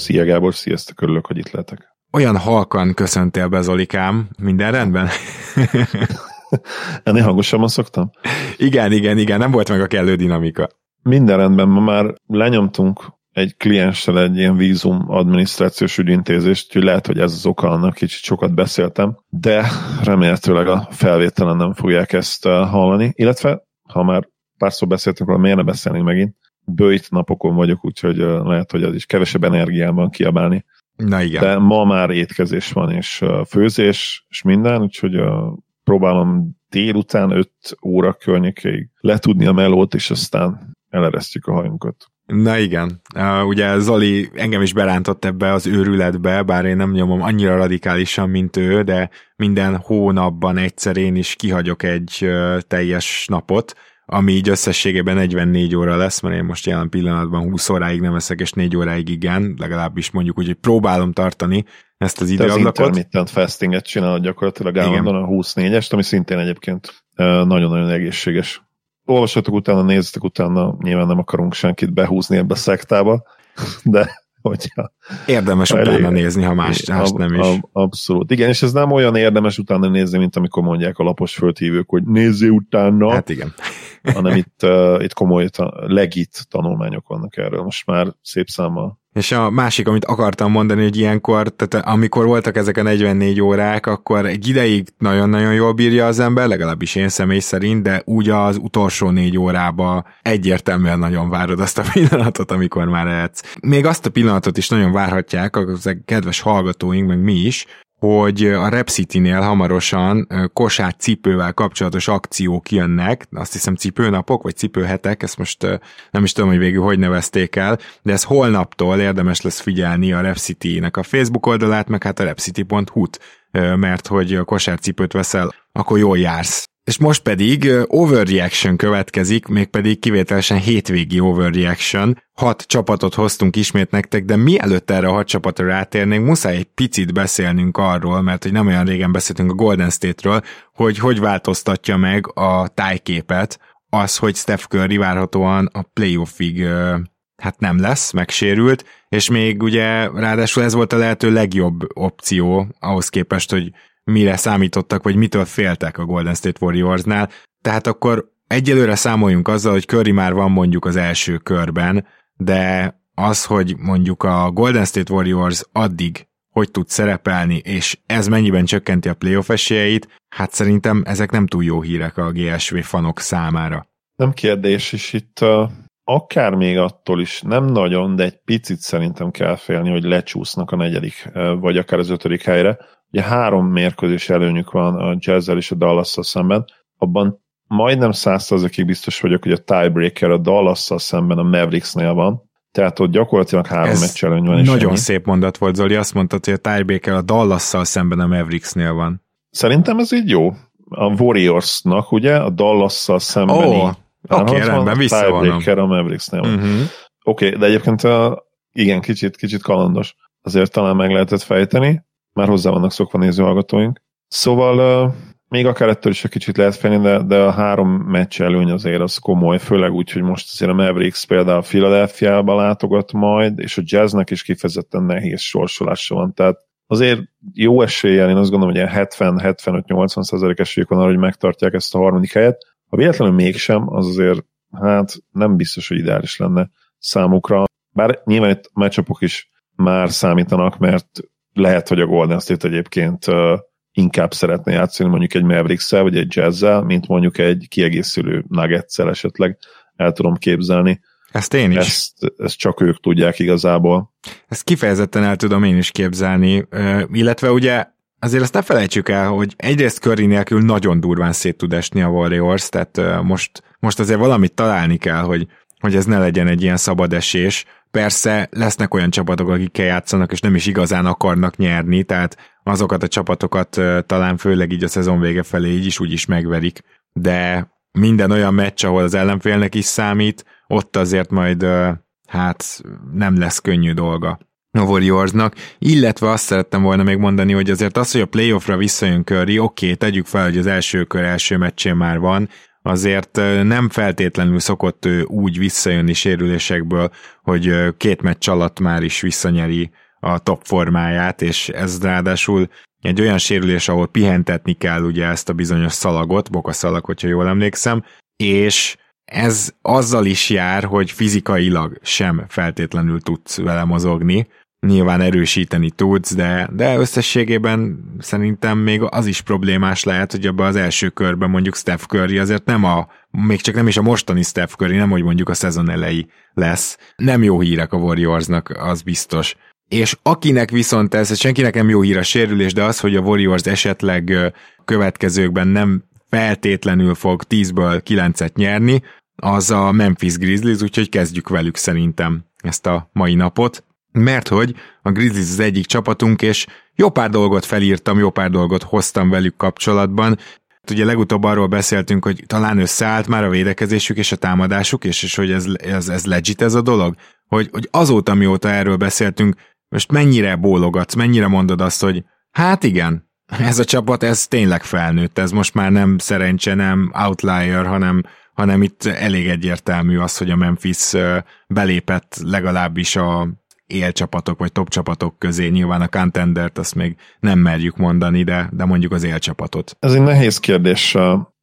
Szia Gábor, sziasztok, örülök, hogy itt lehetek. Olyan halkan köszöntél be Zolikám, minden rendben? Ennél hangosabban szoktam? Igen, igen, igen, nem volt meg a kellő dinamika. Minden rendben, ma már lenyomtunk egy klienssel egy ilyen vízum adminisztrációs ügyintézést, úgyhogy lehet, hogy ez az oka annak, kicsit sokat beszéltem, de remélhetőleg a felvételen nem fogják ezt uh, hallani, illetve ha már párszor beszéltünk róla, miért ne beszélni megint? Bőjt napokon vagyok, úgyhogy lehet, hogy az is kevesebb energiában kiabálni. Na igen. De ma már étkezés van, és főzés, és minden, úgyhogy próbálom délután 5 óra környékéig letudni a melót, és aztán eleresztjük a hajunkat. Na igen, uh, ugye Zoli engem is berántott ebbe az őrületbe, bár én nem nyomom annyira radikálisan, mint ő, de minden hónapban egyszer én is kihagyok egy uh, teljes napot, ami így összességében 44 óra lesz, mert én most jelen pillanatban 20 óráig nem eszek, és 4 óráig igen, legalábbis mondjuk úgy, hogy próbálom tartani ezt az időablakot. Te az intermittent fastinget csinálod gyakorlatilag állandóan a 24-est, ami szintén egyébként nagyon-nagyon egészséges olvassatok utána, nézzetek utána, nyilván nem akarunk senkit behúzni ebbe a szektába, de hogyha... Érdemes elég, utána nézni, ha más, más nem is. Ab, abszolút. Igen, és ez nem olyan érdemes utána nézni, mint amikor mondják a lapos földhívők, hogy nézzé utána. Hát igen. hanem itt, uh, itt komoly, legit tanulmányok vannak erről. Most már szép számmal és a másik, amit akartam mondani, hogy ilyenkor, tehát amikor voltak ezek a 44 órák, akkor egy ideig nagyon-nagyon jól bírja az ember, legalábbis én személy szerint, de úgy az utolsó négy órába egyértelműen nagyon várod azt a pillanatot, amikor már lehetsz. Még azt a pillanatot is nagyon várhatják a kedves hallgatóink, meg mi is, hogy a Rep City-nél hamarosan kosár cipővel kapcsolatos akciók jönnek, azt hiszem cipőnapok, vagy cipőhetek, ezt most nem is tudom, hogy végül hogy nevezték el, de ez holnaptól érdemes lesz figyelni a Rep City-nek a Facebook oldalát, meg hát a repcity.hu-t, mert hogy kosárcipőt veszel, akkor jól jársz. És most pedig overreaction következik, mégpedig kivételesen hétvégi overreaction. Hat csapatot hoztunk ismét nektek, de mielőtt erre a hat csapatra rátérnénk, muszáj egy picit beszélnünk arról, mert hogy nem olyan régen beszéltünk a Golden State-ről, hogy hogy változtatja meg a tájképet az, hogy Steph Curry várhatóan a playoffig hát nem lesz, megsérült, és még ugye ráadásul ez volt a lehető legjobb opció ahhoz képest, hogy mire számítottak, vagy mitől féltek a Golden State Warriorsnál. Tehát akkor egyelőre számoljunk azzal, hogy Curry már van mondjuk az első körben, de az, hogy mondjuk a Golden State Warriors addig hogy tud szerepelni, és ez mennyiben csökkenti a playoff esélyeit, hát szerintem ezek nem túl jó hírek a GSV fanok számára. Nem kérdés, és itt uh, akár még attól is nem nagyon, de egy picit szerintem kell félni, hogy lecsúsznak a negyedik, vagy akár az ötödik helyre. Ugye három mérkőzés előnyük van a Jazz-el és a dallas szemben, abban majdnem százszerzekig biztos vagyok, hogy a tiebreaker a dallas szemben a Mavericksnél van, tehát ott gyakorlatilag három Ez meccs előny van. Nagyon ennyi. szép mondat volt, Zoli, azt mondtad, hogy a tiebreaker a dallas szemben a Mavericksnél van. Szerintem ez így jó. A Warriorsnak, ugye, a dallas szemben oh, Oké, okay, rendben, visszavonom. A Mavericksnél. Uh-huh. Oké, okay, de egyébként a, igen, kicsit, kicsit kalandos. Azért talán meg lehetett fejteni már hozzá vannak szokva nézőhallgatóink. Szóval uh, még akár ettől is egy kicsit lehet félni, de, de a három meccs előny azért az komoly, főleg úgy, hogy most azért a Mavericks például Philadelphia-ba látogat majd, és a Jazznek is kifejezetten nehéz sorsolása van, tehát azért jó eséllyel, én azt gondolom, hogy ilyen 70-75-80 százalék esélyük van arra, hogy megtartják ezt a harmadik helyet. Ha véletlenül mégsem, az azért hát nem biztos, hogy ideális lenne számukra. Bár nyilván itt a meccsapok is már számítanak, mert lehet, hogy a Golden State egyébként inkább szeretne játszani mondjuk egy mavericks vagy egy jazz mint mondjuk egy kiegészülő nuggets esetleg el tudom képzelni. Ezt én is. Ezt, ezt csak ők tudják igazából. Ezt kifejezetten el tudom én is képzelni, illetve ugye azért azt ne felejtsük el, hogy egyrészt Curry nélkül nagyon durván szét tud esni a Warriors, tehát most, most azért valamit találni kell, hogy, hogy ez ne legyen egy ilyen szabad esés, Persze lesznek olyan csapatok, akikkel játszanak, és nem is igazán akarnak nyerni, tehát azokat a csapatokat talán főleg így a szezon vége felé így is úgy is megverik, de minden olyan meccs, ahol az ellenfélnek is számít, ott azért majd hát nem lesz könnyű dolga a Warriorsnak, illetve azt szerettem volna még mondani, hogy azért az, hogy a playoffra visszajön Curry, oké, okay, tegyük fel, hogy az első kör első meccsén már van, azért nem feltétlenül szokott ő úgy visszajönni sérülésekből, hogy két meccs alatt már is visszanyeri a top formáját, és ez ráadásul egy olyan sérülés, ahol pihentetni kell ugye ezt a bizonyos szalagot, bokaszalag, hogyha jól emlékszem, és ez azzal is jár, hogy fizikailag sem feltétlenül tudsz vele mozogni, nyilván erősíteni tudsz, de, de összességében szerintem még az is problémás lehet, hogy abban az első körben mondjuk Steph Curry azért nem a, még csak nem is a mostani Steph Curry, nem hogy mondjuk a szezon elejé lesz. Nem jó hírek a Warriorsnak, az biztos. És akinek viszont ez, senkinek nem jó hír a sérülés, de az, hogy a Warriors esetleg következőkben nem feltétlenül fog 10-ből 9-et nyerni, az a Memphis Grizzlies, úgyhogy kezdjük velük szerintem ezt a mai napot mert hogy a Grizzlies az egyik csapatunk, és jó pár dolgot felírtam, jó pár dolgot hoztam velük kapcsolatban. Ugye legutóbb arról beszéltünk, hogy talán összeállt már a védekezésük és a támadásuk, és, és hogy ez, ez, ez legit ez a dolog. Hogy, hogy azóta, mióta erről beszéltünk, most mennyire bólogatsz, mennyire mondod azt, hogy hát igen, ez a csapat, ez tényleg felnőtt, ez most már nem szerencse, nem outlier, hanem, hanem itt elég egyértelmű az, hogy a Memphis belépett legalábbis a élcsapatok vagy top csapatok közé, nyilván a contendert azt még nem merjük mondani, de, de mondjuk az élcsapatot. Ez egy nehéz kérdés.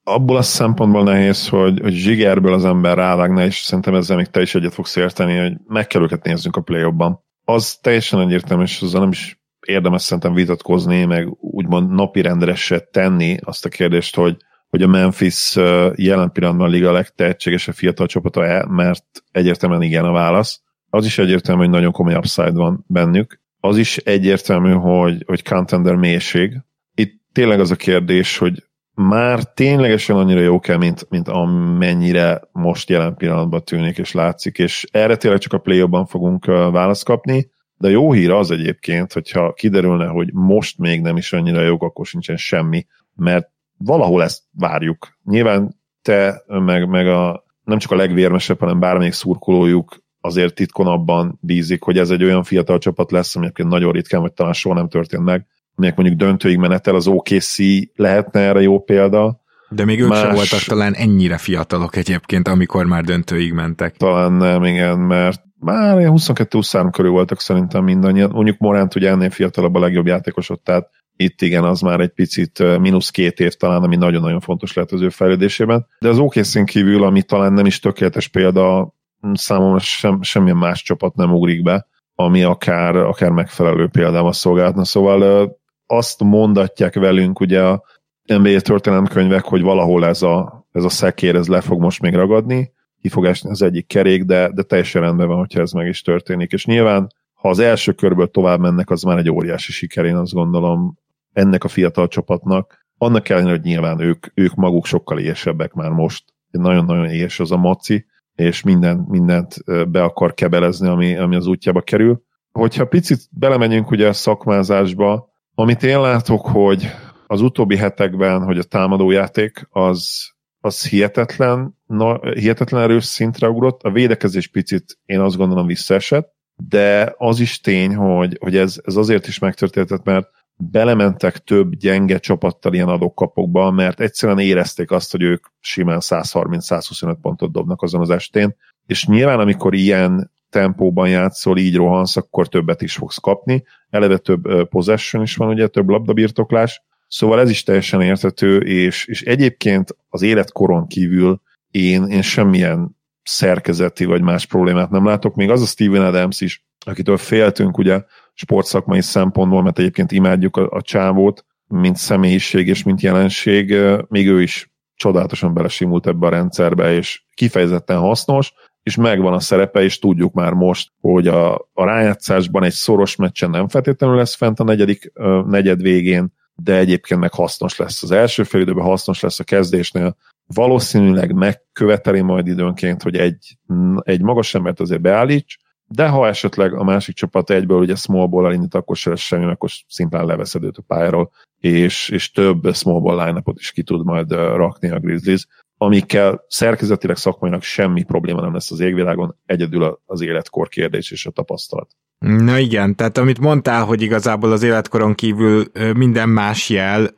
Abból a szempontból nehéz, hogy, hogy zsigerből az ember rávágna, és szerintem ezzel még te is egyet fogsz érteni, hogy meg kell őket nézzünk a play ban Az teljesen egyértelmű, és azzal nem is érdemes szerintem vitatkozni, meg úgymond napirendre se tenni azt a kérdést, hogy, hogy a Memphis jelen pillanatban a liga legtehetségesebb fiatal csapata, mert egyértelműen igen a válasz az is egyértelmű, hogy nagyon komoly upside van bennük. Az is egyértelmű, hogy, hogy contender mélység. Itt tényleg az a kérdés, hogy már ténylegesen annyira jó kell, mint, mint amennyire most jelen pillanatban tűnik és látszik, és erre tényleg csak a play fogunk választ kapni, de jó hír az egyébként, hogyha kiderülne, hogy most még nem is annyira jó, akkor sincsen semmi, mert valahol ezt várjuk. Nyilván te, meg, meg a, nem csak a legvérmesebb, hanem bármelyik szurkolójuk azért titkon abban bízik, hogy ez egy olyan fiatal csapat lesz, ami egyébként nagyon ritkán, vagy talán soha nem történt meg, aminek mondjuk döntőig menetel, az OKC lehetne erre jó példa. De még ők Más... sem voltak talán ennyire fiatalok egyébként, amikor már döntőig mentek. Talán nem, igen, mert már 22-23 körül voltak szerintem mindannyian. Mondjuk Morant ugye ennél fiatalabb a legjobb játékos ott, tehát itt igen, az már egy picit mínusz két év talán, ami nagyon-nagyon fontos lehet az ő fejlődésében. De az okc kívül, ami talán nem is tökéletes példa, számomra sem, semmilyen más csapat nem ugrik be, ami akár, akár megfelelő példával szolgálhatna. Szóval azt mondatják velünk ugye a NBA történelemkönyvek, hogy valahol ez a, ez a szekér, ez le fog most még ragadni, ki fog esni az egyik kerék, de, de teljesen rendben van, hogyha ez meg is történik. És nyilván, ha az első körből tovább mennek, az már egy óriási siker, én azt gondolom ennek a fiatal csapatnak. Annak ellenére, hogy nyilván ők, ők maguk sokkal éhesebbek már most. Nagyon-nagyon éhes az a maci, és minden, mindent be akar kebelezni, ami, ami az útjába kerül. Hogyha picit belemegyünk ugye a szakmázásba, amit én látok, hogy az utóbbi hetekben, hogy a támadójáték az, az hihetetlen, na, hihetetlen erős szintre ugrott, a védekezés picit én azt gondolom visszaesett, de az is tény, hogy, hogy ez, ez azért is megtörtént, mert belementek több gyenge csapattal ilyen adókapokba, mert egyszerűen érezték azt, hogy ők simán 130-125 pontot dobnak azon az estén, és nyilván amikor ilyen tempóban játszol, így rohansz, akkor többet is fogsz kapni. Eleve több possession is van, ugye, több labdabirtoklás, szóval ez is teljesen érthető, és, és egyébként az életkoron kívül én, én semmilyen szerkezeti vagy más problémát nem látok. Még az a Steven Adams is, akitől féltünk ugye sportszakmai szempontból, mert egyébként imádjuk a, a csávót, mint személyiség és mint jelenség, még ő is csodálatosan belesimult ebbe a rendszerbe, és kifejezetten hasznos, és megvan a szerepe, és tudjuk már most, hogy a, a rájátszásban egy szoros meccsen nem feltétlenül lesz fent a negyedik negyed végén, de egyébként meg hasznos lesz. Az első fél időben, hasznos lesz a kezdésnél, valószínűleg megköveteli majd időnként, hogy egy, egy magas embert azért beállíts, de ha esetleg a másik csapat egyből ugye small ball indít, akkor se lesz semmi, akkor szimplán leveszed őt a pályáról, és, és több small ball line is ki tud majd rakni a Grizzlies, amikkel szerkezetileg szakmainak semmi probléma nem lesz az égvilágon, egyedül az életkor kérdés és a tapasztalat. Na igen, tehát amit mondtál, hogy igazából az életkoron kívül minden más jel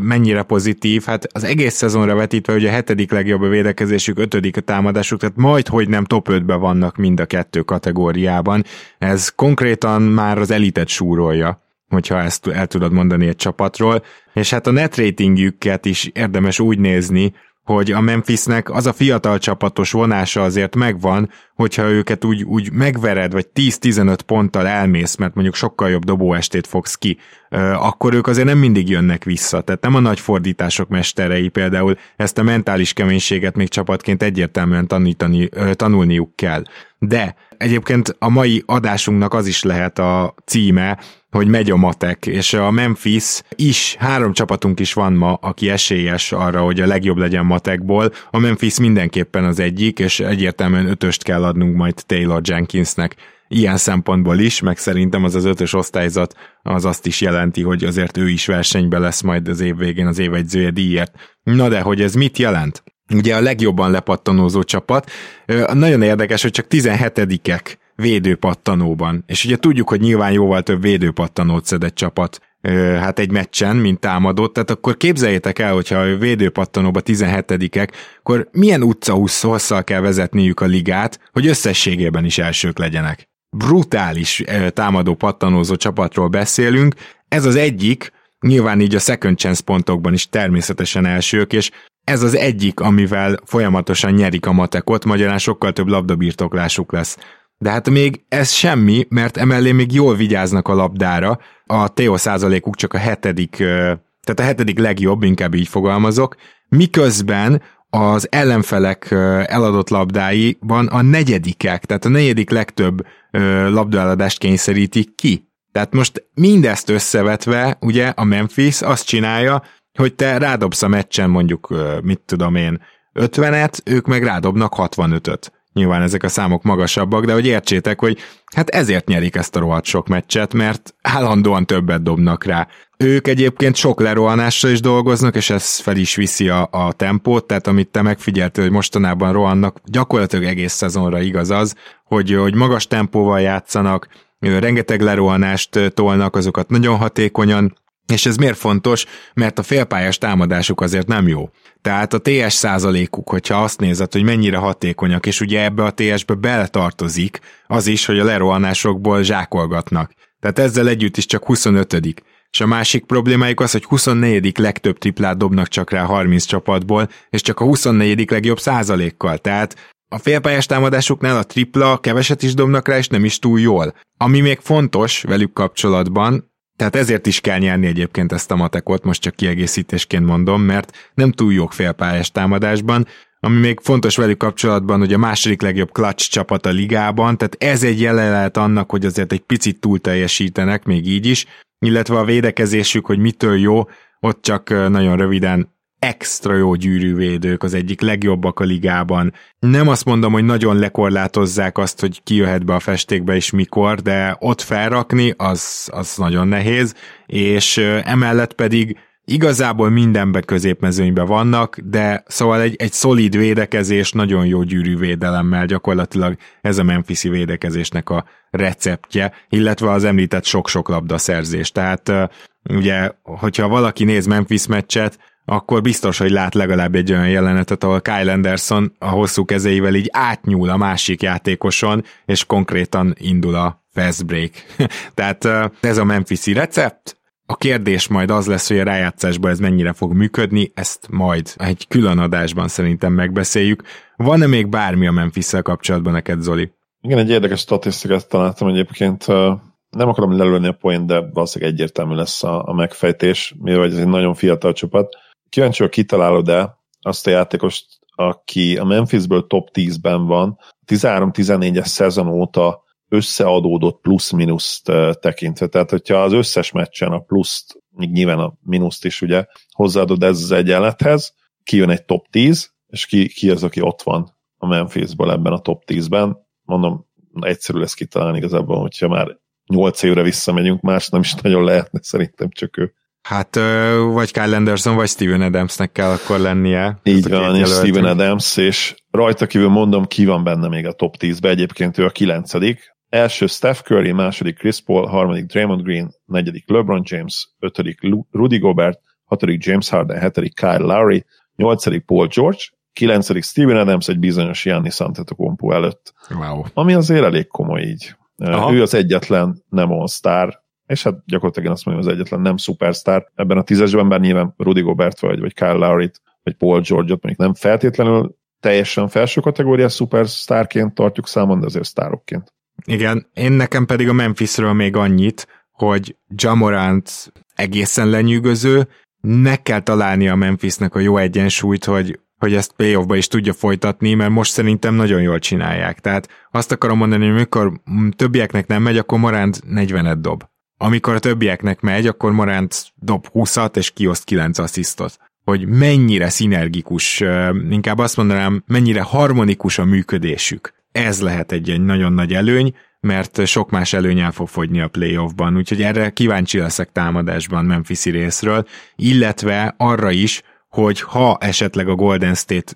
mennyire pozitív, hát az egész szezonra vetítve, hogy a hetedik legjobb a védekezésük, ötödik a támadásuk, tehát majd, hogy nem top 5 vannak mind a kettő kategóriában. Ez konkrétan már az elitet súrolja hogyha ezt el tudod mondani egy csapatról, és hát a net ratingjüket is érdemes úgy nézni, hogy a Memphisnek az a fiatal csapatos vonása azért megvan, hogyha őket úgy, úgy megvered, vagy 10-15 ponttal elmész, mert mondjuk sokkal jobb dobóestét fogsz ki, akkor ők azért nem mindig jönnek vissza. Tehát nem a nagy fordítások mesterei például ezt a mentális keménységet még csapatként egyértelműen tanítani, tanulniuk kell. De egyébként a mai adásunknak az is lehet a címe, hogy megy a matek, és a Memphis is, három csapatunk is van ma, aki esélyes arra, hogy a legjobb legyen matekból. A Memphis mindenképpen az egyik, és egyértelműen ötöst kell adnunk majd Taylor Jenkinsnek ilyen szempontból is, meg szerintem az az ötös osztályzat az azt is jelenti, hogy azért ő is versenybe lesz majd az év végén az évegyzője díjért. Na de, hogy ez mit jelent? Ugye a legjobban lepattanózó csapat. Nagyon érdekes, hogy csak 17-ek védőpattanóban. És ugye tudjuk, hogy nyilván jóval több védőpattanót szedett csapat hát egy meccsen, mint támadott, tehát akkor képzeljétek el, hogyha a védőpattanóba 17-ek, akkor milyen utca hosszal kell vezetniük a ligát, hogy összességében is elsők legyenek. Brutális támadó pattanózó csapatról beszélünk, ez az egyik, nyilván így a second chance pontokban is természetesen elsők, és ez az egyik, amivel folyamatosan nyerik a matekot, magyarán sokkal több labdabirtoklásuk lesz. De hát még ez semmi, mert emellé még jól vigyáznak a labdára, a TO százalékuk csak a hetedik, tehát a hetedik legjobb, inkább így fogalmazok, miközben az ellenfelek eladott labdáiban a negyedikek, tehát a negyedik legtöbb labdaeladást kényszerítik ki. Tehát most mindezt összevetve, ugye a Memphis azt csinálja, hogy te rádobsz a meccsen mondjuk, mit tudom én, 50-et, ők meg rádobnak 65-öt. Nyilván ezek a számok magasabbak, de hogy értsétek, hogy hát ezért nyerik ezt a rohadt sok meccset, mert állandóan többet dobnak rá. Ők egyébként sok lerohanással is dolgoznak, és ez fel is viszi a, a tempót, tehát amit te megfigyeltél, hogy mostanában rohannak, gyakorlatilag egész szezonra igaz az, hogy, hogy magas tempóval játszanak, rengeteg lerohanást tolnak, azokat nagyon hatékonyan és ez miért fontos? Mert a félpályás támadásuk azért nem jó. Tehát a TS százalékuk, hogyha azt nézed, hogy mennyire hatékonyak, és ugye ebbe a TS-be beletartozik az is, hogy a lerohanásokból zsákolgatnak. Tehát ezzel együtt is csak 25 és a másik problémájuk az, hogy 24. legtöbb triplát dobnak csak rá 30 csapatból, és csak a 24. legjobb százalékkal. Tehát a félpályás támadásuknál a tripla keveset is dobnak rá, és nem is túl jól. Ami még fontos velük kapcsolatban, tehát ezért is kell nyerni egyébként ezt a matekot, most csak kiegészítésként mondom, mert nem túl jók félpályás támadásban, ami még fontos velük kapcsolatban, hogy a második legjobb clutch csapat a ligában, tehát ez egy jele annak, hogy azért egy picit túl teljesítenek, még így is, illetve a védekezésük, hogy mitől jó, ott csak nagyon röviden extra jó gyűrűvédők, az egyik legjobbak a ligában. Nem azt mondom, hogy nagyon lekorlátozzák azt, hogy ki jöhet be a festékbe és mikor, de ott felrakni az, az nagyon nehéz, és emellett pedig igazából mindenbe középmezőnybe vannak, de szóval egy, egy szolid védekezés, nagyon jó gyűrűvédelemmel gyakorlatilag ez a Memphisi védekezésnek a receptje, illetve az említett sok-sok labdaszerzés. Tehát ugye, hogyha valaki néz Memphis meccset, akkor biztos, hogy lát legalább egy olyan jelenetet, ahol Kyle Anderson a hosszú kezeivel így átnyúl a másik játékoson, és konkrétan indul a fast break. Tehát ez a Memphis-i recept, a kérdés majd az lesz, hogy a rájátszásban ez mennyire fog működni, ezt majd egy külön adásban szerintem megbeszéljük. Van-e még bármi a memphis kapcsolatban neked, Zoli? Igen, egy érdekes statisztikát találtam egyébként. Nem akarom lelőni a point, de valószínűleg egyértelmű lesz a, a megfejtés, mivel ez egy nagyon fiatal csapat kíváncsi, hogy kitalálod-e azt a játékost, aki a Memphisből top 10-ben van, 13-14-es szezon óta összeadódott plusz-minuszt tekintve. Tehát, hogyha az összes meccsen a pluszt, nyilván a minuszt is ugye hozzáadod ez az egyenlethez, kijön egy top 10, és ki, ki az, aki ott van a Memphisből ebben a top 10-ben. Mondom, egyszerű lesz kitalálni igazából, hogyha már nyolc évre visszamegyünk, más nem is nagyon lehetne, szerintem csak ő. Hát vagy Kyle Anderson, vagy Steven Adamsnek kell akkor lennie. Így van, és Steven Adams, és rajta kívül mondom, ki van benne még a top 10-be, egyébként ő a kilencedik. Első Steph Curry, második Chris Paul, harmadik Draymond Green, negyedik LeBron James, ötödik Rudy Gobert, hatodik James Harden, hetedik Kyle Lowry, nyolcadik Paul George, kilencedik Steven Adams egy bizonyos Giannis Antetokounmpo előtt. Wow. Ami azért elég komoly így. Aha. Ő az egyetlen nem all-star, és hát gyakorlatilag én azt mondom, az egyetlen nem superstar ebben a tízesben, bár nyilván Rudy Gobert vagy, vagy Kyle Lowry-t, vagy Paul George-ot mondjuk nem feltétlenül teljesen felső kategóriás superstarként tartjuk számon, de azért sztárokként. Igen, én nekem pedig a Memphisről még annyit, hogy Jamorant egészen lenyűgöző, ne kell találni a Memphisnek a jó egyensúlyt, hogy hogy ezt playoffba is tudja folytatni, mert most szerintem nagyon jól csinálják. Tehát azt akarom mondani, hogy mikor többieknek nem megy, akkor Morant 40-et dob. Amikor a többieknek megy, akkor Morant dob 20-at és kioszt 9 asszisztot. Hogy mennyire szinergikus, inkább azt mondanám, mennyire harmonikus a működésük. Ez lehet egy, egy nagyon nagy előny, mert sok más előny el fog fogyni a playoffban, úgyhogy erre kíváncsi leszek támadásban memphis részről, illetve arra is, hogy ha esetleg a Golden State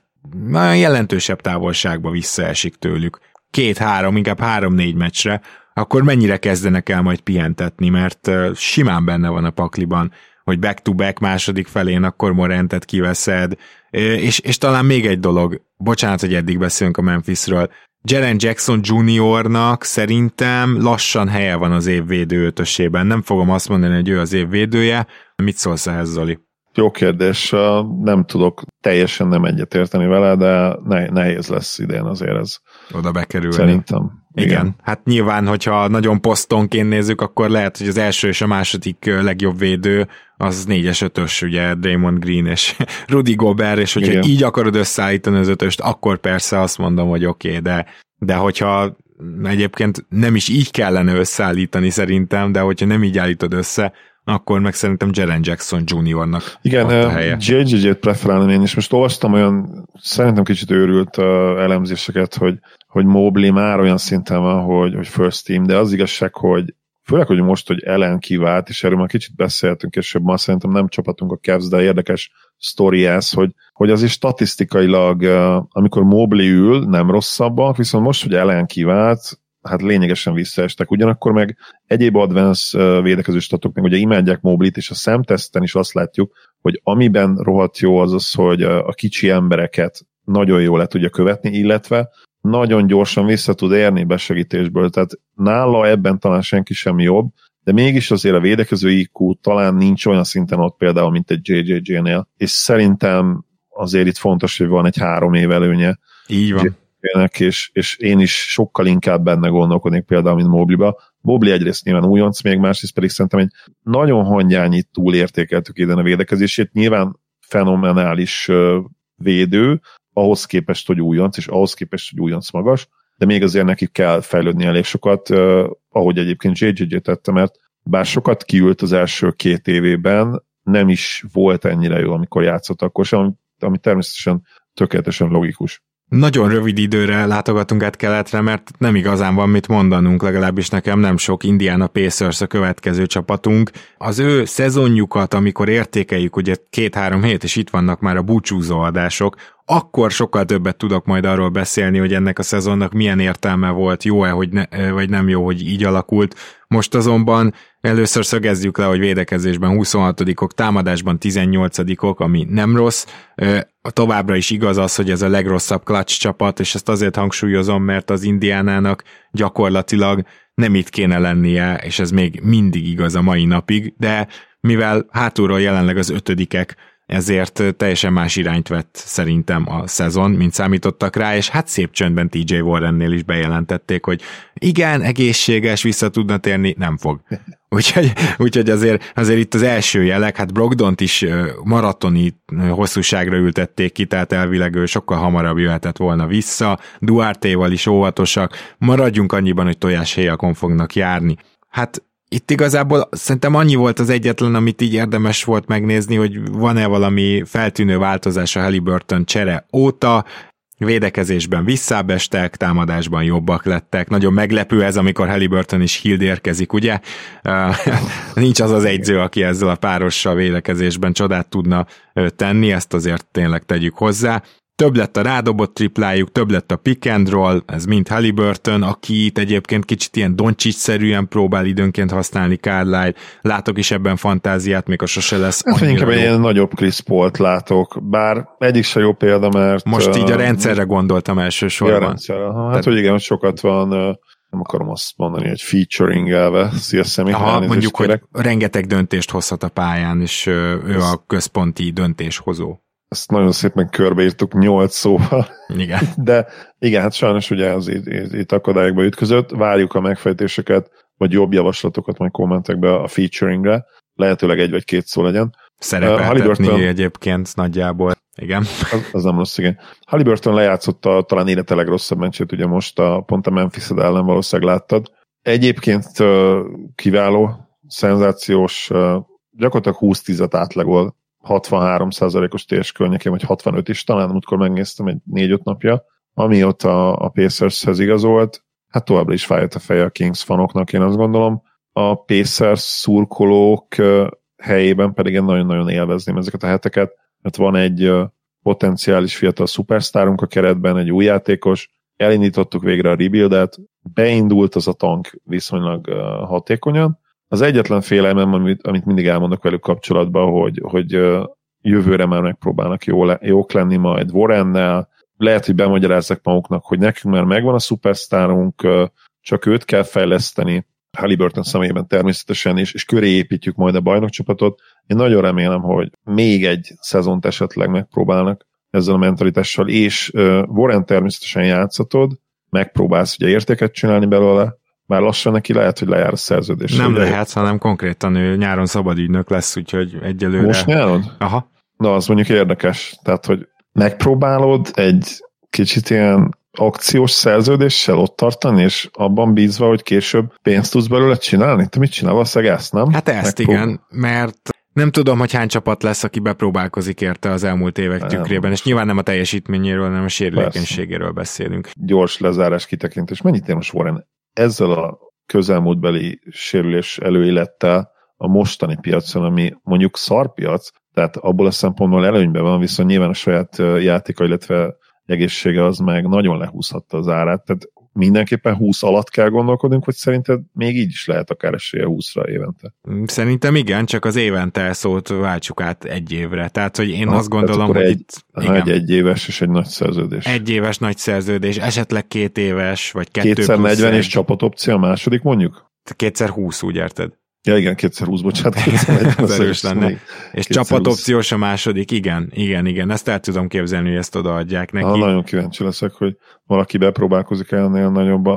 nagyon jelentősebb távolságba visszaesik tőlük, két-három, inkább három-négy meccsre, akkor mennyire kezdenek el majd pihentetni, mert simán benne van a pakliban, hogy back-to-back második felén akkor Morentet kiveszed, és, és talán még egy dolog, bocsánat, hogy eddig beszélünk a Memphisről, Jaren Jackson Juniornak szerintem lassan helye van az év védő ötösében. Nem fogom azt mondani, hogy ő az év védője. Mit szólsz ehhez, Zoli? Jó kérdés, nem tudok teljesen nem egyetérteni vele, de nehéz lesz idén azért ez. Oda bekerülni. Szerintem. Igen. Igen. Hát nyilván, hogyha nagyon posztonként nézzük, akkor lehet, hogy az első és a második legjobb védő az négyes ötös, ugye Draymond Green és Rudy Gobert, és hogyha Igen. így akarod összeállítani az ötöst, akkor persze azt mondom, hogy oké, okay, de, de hogyha egyébként nem is így kellene összeállítani szerintem, de hogyha nem így állítod össze, akkor meg szerintem Jaren Jackson Jr.-nak Igen, a helye. JJJ-t preferálnám én, és most olvastam olyan, szerintem kicsit őrült uh, elemzéseket, hogy, hogy Mobley már olyan szinten van, hogy, hogy first team, de az igazság, hogy főleg, hogy most, hogy ellen kivált, és erről már kicsit beszéltünk később, ma szerintem nem csapatunk a Cavs, de érdekes sztori ez, hogy, hogy azért statisztikailag, amikor Mobley ül, nem rosszabbak, viszont most, hogy ellen kivált, hát lényegesen visszaestek. Ugyanakkor meg egyéb advanced védekező statok meg ugye imádják Moblit, és a szemteszten is azt látjuk, hogy amiben rohadt jó az az, hogy a kicsi embereket nagyon jól le tudja követni, illetve nagyon gyorsan vissza tud érni besegítésből, tehát nála ebben talán senki sem jobb, de mégis azért a védekező IQ talán nincs olyan szinten ott például, mint egy JJJ-nél, és szerintem azért itt fontos, hogy van egy három év előnye. Így van félnek, és, és én is sokkal inkább benne gondolkodnék például, mint Mobliba. Mobli egyrészt nyilván újonc, még másrészt pedig szerintem egy nagyon hangyányi túlértékeltük ide a védekezését, nyilván fenomenális védő, ahhoz képest, hogy újonc, és ahhoz képest, hogy újonc magas, de még azért neki kell fejlődni elég sokat, ahogy egyébként JJJ tette, mert bár sokat kiült az első két évében, nem is volt ennyire jó, amikor játszott akkor sem, ami természetesen tökéletesen logikus. Nagyon rövid időre látogatunk át keletre, mert nem igazán van mit mondanunk, legalábbis nekem nem sok Indiana Pacers a következő csapatunk. Az ő szezonjukat, amikor értékeljük, ugye két-három hét, és itt vannak már a búcsúzó adások, akkor sokkal többet tudok majd arról beszélni, hogy ennek a szezonnak milyen értelme volt, jó-e, hogy ne, vagy nem jó, hogy így alakult. Most azonban először szögezzük le, hogy védekezésben 26-ok, támadásban 18-ok, ami nem rossz. Továbbra is igaz az, hogy ez a legrosszabb clutch csapat, és ezt azért hangsúlyozom, mert az Indiánának gyakorlatilag nem itt kéne lennie, és ez még mindig igaz a mai napig, de mivel hátulról jelenleg az ötödikek, ezért teljesen más irányt vett szerintem a szezon, mint számítottak rá, és hát szép csöndben TJ Warrennél is bejelentették, hogy igen, egészséges, vissza tudna térni, nem fog. Úgyhogy, úgyhogy azért, azért itt az első jelek, hát Brogdont is maratoni hosszúságra ültették ki, tehát elvileg ő sokkal hamarabb jöhetett volna vissza, Duarte-val is óvatosak, maradjunk annyiban, hogy tojás héjakon fognak járni. Hát itt igazából szerintem annyi volt az egyetlen, amit így érdemes volt megnézni, hogy van-e valami feltűnő változás a Halliburton csere óta. védekezésben visszábestek, támadásban jobbak lettek. Nagyon meglepő ez, amikor Halliburton is Hild érkezik, ugye? Nincs az az egyző, aki ezzel a párossal védekezésben csodát tudna tenni, ezt azért tényleg tegyük hozzá. Több lett a rádobott triplájuk, több lett a pick and roll, ez mind Halliburton, aki itt egyébként kicsit ilyen Doncsics-szerűen próbál időnként használni Carlisle. Látok is ebben fantáziát, még a sose lesz Hát inkább egy ilyen nagyobb Chris Paul-t látok, bár egyik se jó példa, mert... Most így a rendszerre gondoltam elsősorban. Ja, rendszerre. Ha, hát, Tehát, hogy igen, sokat van nem akarom azt mondani, hogy featuring elve, szia személy. Ha mondjuk, kérek. hogy rengeteg döntést hozhat a pályán, és ő a központi döntéshozó ezt nagyon szépen körbeírtuk nyolc szóval. Igen. De igen, hát sajnos ugye az itt, itt, itt akadályokba ütközött. Várjuk a megfejtéseket, vagy jobb javaslatokat majd kommentekbe a featuringre. Lehetőleg egy vagy két szó legyen. Szerepeltetni uh, egyébként nagyjából. Igen. Az, az nem rossz, igen. Halliburton lejátszotta talán élete legrosszabb mencsét, ugye most a, pont a memphis ellen valószínűleg láttad. Egyébként uh, kiváló, szenzációs, uh, gyakorlatilag 20-10-et átlagol 63%-os TS környékén, vagy 65 is, talán amikor megnéztem egy 4-5 napja, amióta a Pacershez igazolt, hát továbbra is fájt a feje a Kings fanoknak, én azt gondolom. A Pacers szurkolók helyében pedig én nagyon-nagyon élvezném ezeket a heteket, mert van egy potenciális fiatal szupersztárunk a keretben, egy új játékos, elindítottuk végre a rebuildet, beindult az a tank viszonylag hatékonyan, az egyetlen félelmem, amit, amit mindig elmondok velük kapcsolatban, hogy, hogy jövőre már megpróbálnak jó le, jók lenni majd Warrennel, lehet, hogy bemagyarázzak maguknak, hogy nekünk már megvan a szupersztárunk, csak őt kell fejleszteni, Halliburton személyében természetesen is, és köré építjük majd a bajnokcsapatot. Én nagyon remélem, hogy még egy szezont esetleg megpróbálnak ezzel a mentalitással, és uh, Warren természetesen játszatod, megpróbálsz ugye értéket csinálni belőle, már lassan neki lehet, hogy lejár a szerződés. Nem lehet, hanem konkrétan ő nyáron szabadügynök lesz, úgyhogy egyelőre... Most nyáron? Aha. Na, az mondjuk érdekes. Tehát, hogy megpróbálod egy kicsit ilyen akciós szerződéssel ott tartani, és abban bízva, hogy később pénzt tudsz belőle csinálni? Te mit csinál? Valószínűleg ezt, nem? Hát ezt Megprób- igen, mert nem tudom, hogy hány csapat lesz, aki bepróbálkozik érte az elmúlt évek nem. tükrében, és nyilván nem a teljesítményéről, hanem a sérülékenységéről beszélünk. Gyors lezárás kitekintés. Mennyit ér most Warren ezzel a közelmúltbeli sérülés előélettel a mostani piacon, ami mondjuk szarpiac, tehát abból a szempontból előnyben van, viszont nyilván a saját játéka, illetve egészsége az meg nagyon lehúzhatta az árát. Tehát mindenképpen 20 alatt kell gondolkodnunk, hogy szerinted még így is lehet akár esélye 20-ra évente? Szerintem igen, csak az évente szót váltsuk át egy évre. Tehát, hogy én ha, azt gondolom, hogy egy, itt... Igen, egy, egy éves és egy nagy szerződés. Egy éves nagy szerződés, esetleg két éves, vagy kettő Kétszer 40 és csapatopció a második mondjuk? Kétszer 20, úgy érted? Ja igen, kétszer húsz, bocsánat, kétszer erős lenne. És csapatopciós a második, igen, igen, igen, ezt el tudom képzelni, hogy ezt odaadják neki. Ha, nagyon kíváncsi leszek, hogy valaki bepróbálkozik ennél nagyobb,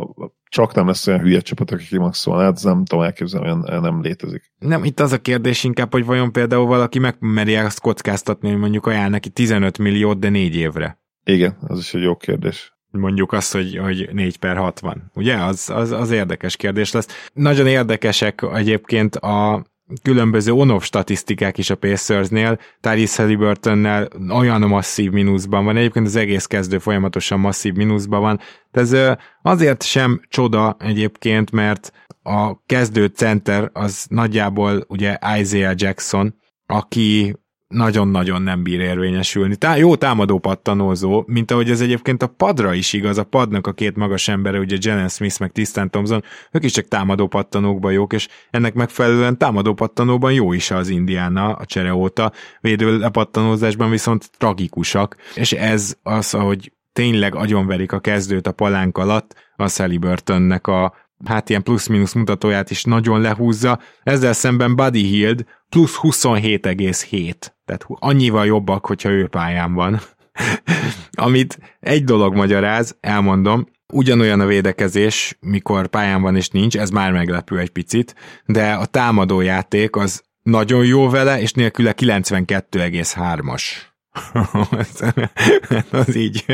csak nem lesz olyan hülye csapat, aki kimaxol, hát nem tudom elképzelni, olyan nem létezik. Nem, itt az a kérdés inkább, hogy vajon például valaki megmeri azt kockáztatni, hogy mondjuk ajánl neki 15 milliót, de négy évre. Igen, az is egy jó kérdés mondjuk azt, hogy, hogy 4 per 60. Ugye? Az, az, az érdekes kérdés lesz. Nagyon érdekesek egyébként a különböző on statisztikák is a Pacersnél, Tyrese Halliburtonnel olyan masszív mínuszban van, egyébként az egész kezdő folyamatosan masszív mínuszban van, de ez azért sem csoda egyébként, mert a kezdő center az nagyjából ugye Isaiah Jackson, aki nagyon-nagyon nem bír érvényesülni. Tá- jó támadó pattanózó, mint ahogy ez egyébként a padra is igaz, a padnak a két magas embere, ugye Jalen Smith meg Tisztán Thompson, ők is csak támadó pattanókban jók, és ennek megfelelően támadó pattanóban jó is az Indiana a csere óta, védő lepattanózásban viszont tragikusak, és ez az, hogy tényleg agyonverik a kezdőt a palánk alatt, a Saliburtonnek a hát ilyen plusz-minusz mutatóját is nagyon lehúzza. Ezzel szemben Buddy Hield plusz 27,7. Tehát annyival jobbak, hogyha ő pályán van. Amit egy dolog magyaráz, elmondom, ugyanolyan a védekezés, mikor pályán van és nincs, ez már meglepő egy picit, de a támadó játék az nagyon jó vele, és nélküle 92,3-as. az így,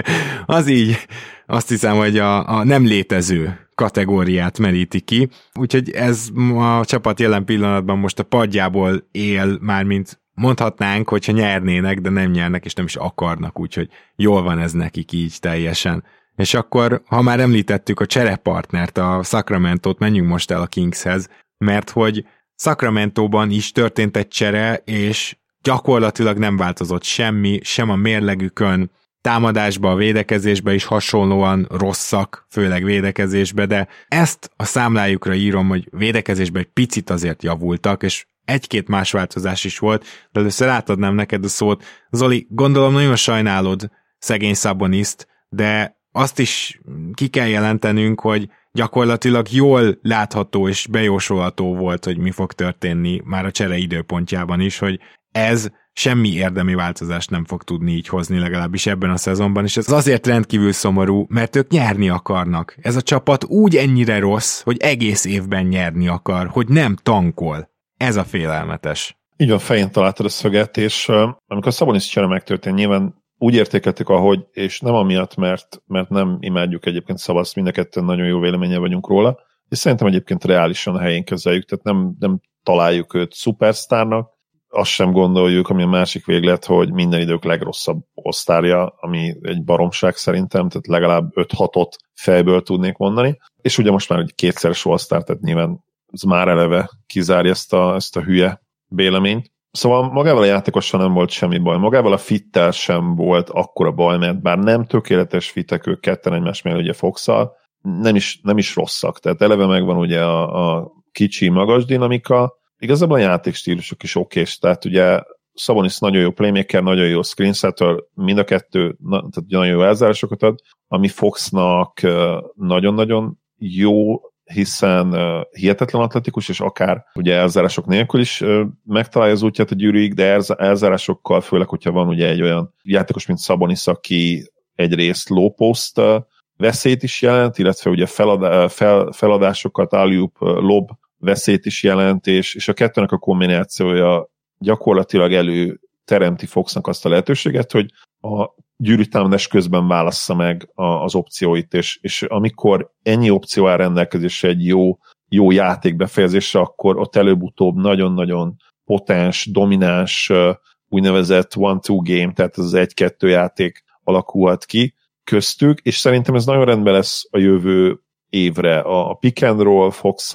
az így, azt hiszem, hogy a, a nem létező kategóriát meríti ki, úgyhogy ez a csapat jelen pillanatban most a padjából él, már mint mondhatnánk, hogyha nyernének, de nem nyernek, és nem is akarnak, úgyhogy jól van ez nekik így teljesen. És akkor, ha már említettük a cserepartnert, a Sacramento-t, menjünk most el a Kingshez, mert hogy Sacramento-ban is történt egy csere, és gyakorlatilag nem változott semmi, sem a mérlegükön, támadásba, a védekezésbe is hasonlóan rosszak, főleg védekezésbe, de ezt a számlájukra írom, hogy védekezésbe egy picit azért javultak, és egy-két más változás is volt, de először átadnám neked a szót. Zoli, gondolom nagyon sajnálod szegény Szaboniszt, de azt is ki kell jelentenünk, hogy gyakorlatilag jól látható és bejósolható volt, hogy mi fog történni már a csere időpontjában is, hogy ez semmi érdemi változást nem fog tudni így hozni, legalábbis ebben a szezonban, és ez azért rendkívül szomorú, mert ők nyerni akarnak. Ez a csapat úgy ennyire rossz, hogy egész évben nyerni akar, hogy nem tankol. Ez a félelmetes. Így van, fején találtad a szöget, és uh, amikor Szabonis csere megtörtént, nyilván úgy értékeltük, ahogy, és nem amiatt, mert, mert nem imádjuk egyébként Szabaszt, mind a ketten nagyon jó véleménye vagyunk róla, és szerintem egyébként reálisan a helyén kezeljük, tehát nem, nem találjuk őt szupersztárnak, azt sem gondoljuk, ami a másik véglet, hogy minden idők legrosszabb osztárja, ami egy baromság szerintem, tehát legalább 5-6-ot fejből tudnék mondani, és ugye most már egy kétszeres osztár, tehát nyilván ez már eleve kizárja ezt a, ezt a hülye véleményt. Szóval magával a játékossal nem volt semmi baj, magával a fittel sem volt akkora baj, mert bár nem tökéletes fitek ők ketten egymás mellé ugye fox nem is, nem is rosszak, tehát eleve megvan ugye a, a kicsi, magas dinamika, igazából a játékstílusok is okés, tehát ugye Szabonis nagyon jó playmaker, nagyon jó screensetter, mind a kettő na, tehát nagyon jó elzárásokat ad, ami Foxnak nagyon-nagyon jó, hiszen hihetetlen atletikus, és akár ugye elzárások nélkül is megtalálja az útját a gyűrűig, de elzárásokkal, főleg, hogyha van ugye egy olyan játékos, mint Szabonis, aki egyrészt low post veszélyt is jelent, illetve ugye felad, fel, feladásokat, alley lob veszélyt is jelent, és, és a kettőnek a kombinációja gyakorlatilag elő teremti Foxnak azt a lehetőséget, hogy a gyűrűtámadás közben válassza meg a, az opcióit, és, és amikor ennyi opció áll rendelkezésre egy jó, jó játék befejezésre, akkor ott előbb-utóbb nagyon-nagyon potens, domináns, úgynevezett one-two game, tehát ez az egy-kettő játék alakulhat ki köztük, és szerintem ez nagyon rendben lesz a jövő évre. A pick and roll fox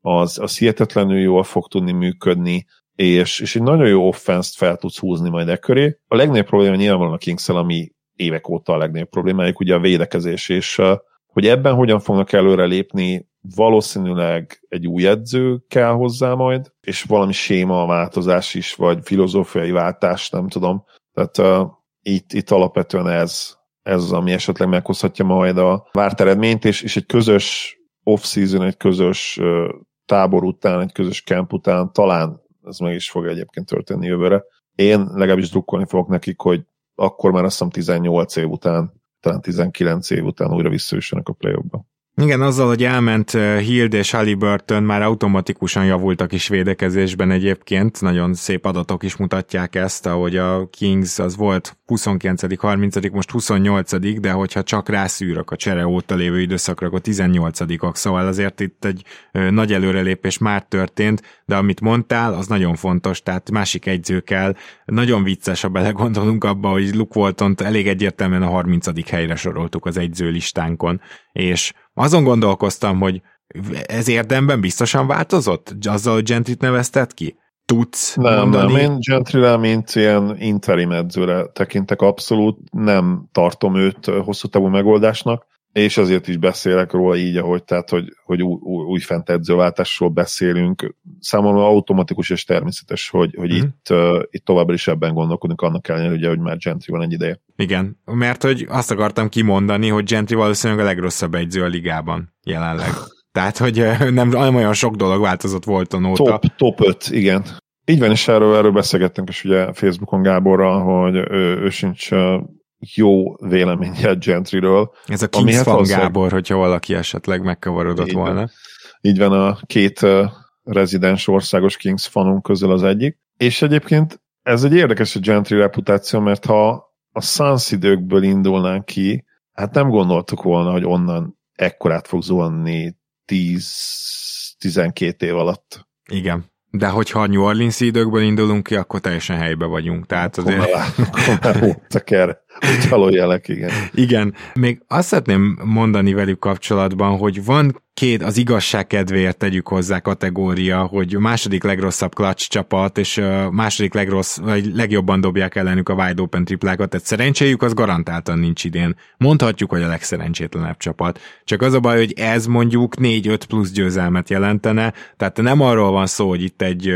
az, az hihetetlenül jól fog tudni működni, és, és egy nagyon jó offense fel tudsz húzni majd e köré. A legnagyobb probléma nyilvánvalóan a kings ami évek óta a legnagyobb problémájuk, ugye a védekezés, és hogy ebben hogyan fognak előre lépni, valószínűleg egy új edző kell hozzá majd, és valami séma változás is, vagy filozófiai váltás, nem tudom. Tehát uh, itt, itt alapvetően ez, ez az, ami esetleg meghozhatja majd a várt eredményt, és, és egy közös off-season, egy közös uh, tábor után, egy közös camp után talán ez meg is fog egyébként történni jövőre. Én legalábbis drukkolni fogok nekik, hogy akkor már azt hiszem 18 év után, talán 19 év után újra visszajussanak a play ba igen, azzal, hogy elment Hild és Halliburton már automatikusan javultak is védekezésben egyébként, nagyon szép adatok is mutatják ezt, ahogy a Kings az volt 29 30 most 28 de hogyha csak rászűrök a csere óta lévő időszakra, akkor 18 -ak. szóval azért itt egy nagy előrelépés már történt, de amit mondtál, az nagyon fontos, tehát másik egyző kell. Nagyon vicces, ha belegondolunk abba, hogy Luke walton elég egyértelműen a 30. helyre soroltuk az egyző listánkon, és azon gondolkoztam, hogy ez érdemben biztosan változott? Azzal, hogy Gentryt nevezted ki? Tudsz nem, mondani? Nem, én Gentryre, mint ilyen interim edzőre tekintek abszolút, nem tartom őt hosszú távú megoldásnak és azért is beszélek róla így, ahogy, tehát, hogy, hogy új, új, újfent edzőváltásról beszélünk. Számomra automatikus és természetes, hogy, hogy mm. itt, uh, itt továbbra is ebben gondolkodunk, annak ellenére, ugye, hogy már Gentry van egy ideje. Igen, mert hogy azt akartam kimondani, hogy Gentry valószínűleg a legrosszabb edző a ligában jelenleg. Tehát, hogy nem, nem olyan sok dolog változott volt a nóta. Top, top 5, igen. Így van, és erről, erről beszélgettünk is ugye Facebookon Gáborral, hogy ő, ő sincs jó véleménye Gentryről. Ez a Kings hát fan Gábor, hogyha valaki esetleg megkavarodott így volna. Van. Így van a két uh, rezidens országos Kings fanunk közül az egyik. És egyébként ez egy érdekes a Gentry reputáció, mert ha a Suns időkből indulnánk ki, hát nem gondoltuk volna, hogy onnan ekkorát fog zuhanni 10-12 év alatt. Igen. De hogyha a New Orleans időkből indulunk ki, akkor teljesen helybe vagyunk. Tehát azért... Teker, jelek, igen. Igen. Még azt szeretném mondani velük kapcsolatban, hogy van két, az igazság kedvéért tegyük hozzá kategória, hogy második legrosszabb clutch csapat, és második legrossz, vagy legjobban dobják ellenük a wide open triplákat, tehát szerencséjük az garantáltan nincs idén. Mondhatjuk, hogy a legszerencsétlenebb csapat. Csak az a baj, hogy ez mondjuk 4-5 plusz győzelmet jelentene, tehát nem arról van szó, hogy itt egy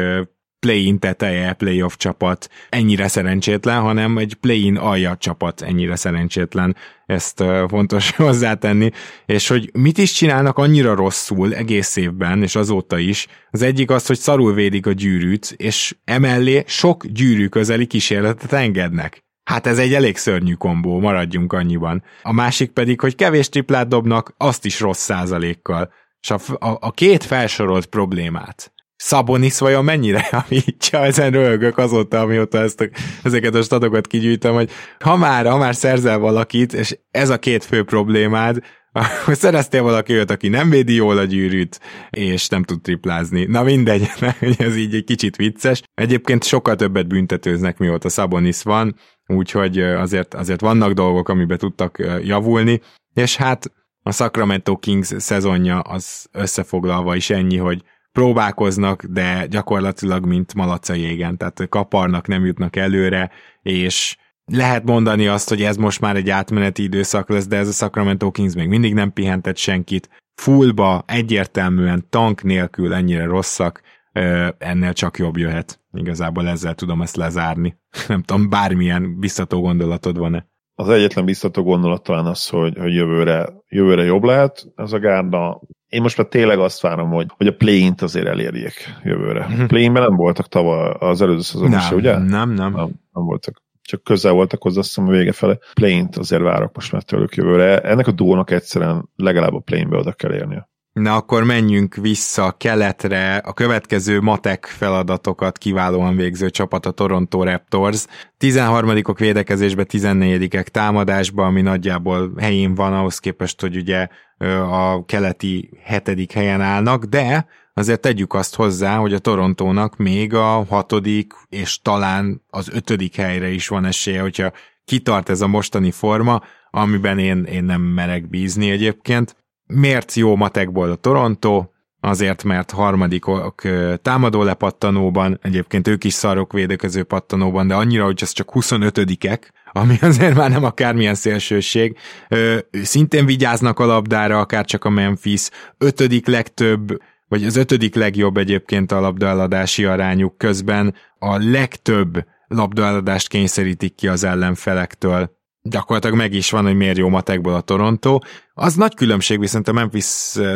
play-in teteje, playoff csapat ennyire szerencsétlen, hanem egy play-in alja csapat ennyire szerencsétlen. Ezt fontos hozzátenni. És hogy mit is csinálnak annyira rosszul egész évben, és azóta is. Az egyik az, hogy szarul védik a gyűrűt, és emellé sok gyűrű közeli kísérletet engednek. Hát ez egy elég szörnyű kombó, maradjunk annyiban. A másik pedig, hogy kevés triplát dobnak, azt is rossz százalékkal. És a, a, a két felsorolt problémát, Szabonis vajon mennyire javítja, ezen röhögök azóta, amióta ezt a, ezeket a statokat kigyűjtöm, hogy ha már, ha már szerzel valakit, és ez a két fő problémád, akkor szereztél valaki olyat, aki nem védi jól a gyűrűt, és nem tud triplázni. Na mindegy, ez így egy kicsit vicces. Egyébként sokkal többet büntetőznek, mióta Szabonis van, úgyhogy azért, azért vannak dolgok, amiben tudtak javulni, és hát a Sacramento Kings szezonja az összefoglalva is ennyi, hogy próbálkoznak, de gyakorlatilag mint malaca jégen, tehát kaparnak, nem jutnak előre, és lehet mondani azt, hogy ez most már egy átmeneti időszak lesz, de ez a Sacramento Kings még mindig nem pihentett senkit. Fullba egyértelműen tank nélkül ennyire rosszak, ennél csak jobb jöhet. Igazából ezzel tudom ezt lezárni. Nem tudom, bármilyen biztató gondolatod van-e? Az egyetlen biztató gondolat talán az, hogy, hogy jövőre, jövőre jobb lehet ez a gárda. Én most már tényleg azt várom, hogy, hogy a play-int azért elérjék jövőre. Uh-huh. Play-inben nem voltak tavaly az előző szezonban se, ugye? Nem, nem. Nem, nem voltak csak közel voltak hozzá, azt hiszem a vége fele. Play-int azért várok most már tőlük jövőre. Ennek a dónak egyszerűen legalább a play-inbe oda kell érnie. Na akkor menjünk vissza keletre, a következő matek feladatokat kiválóan végző csapat a Toronto Raptors. 13-ok védekezésbe, 14-ek támadásba, ami nagyjából helyén van ahhoz képest, hogy ugye a keleti hetedik helyen állnak, de azért tegyük azt hozzá, hogy a Torontónak még a hatodik és talán az ötödik helyre is van esélye, hogyha kitart ez a mostani forma, amiben én, én nem merek bízni egyébként. Miért jó matekból a Toronto? Azért, mert harmadikok támadó lepattanóban, egyébként ők is szarok védekező pattanóban, de annyira, hogy ez csak 25-ek, ami azért már nem akármilyen szélsőség. Ö, szintén vigyáznak a labdára, akár csak a Memphis, ötödik legtöbb vagy az ötödik legjobb egyébként a labdaeladási arányuk közben a legtöbb labdaeladást kényszerítik ki az ellenfelektől. Gyakorlatilag meg is van, hogy miért jó matekból a Toronto. Az nagy különbség viszont a memphis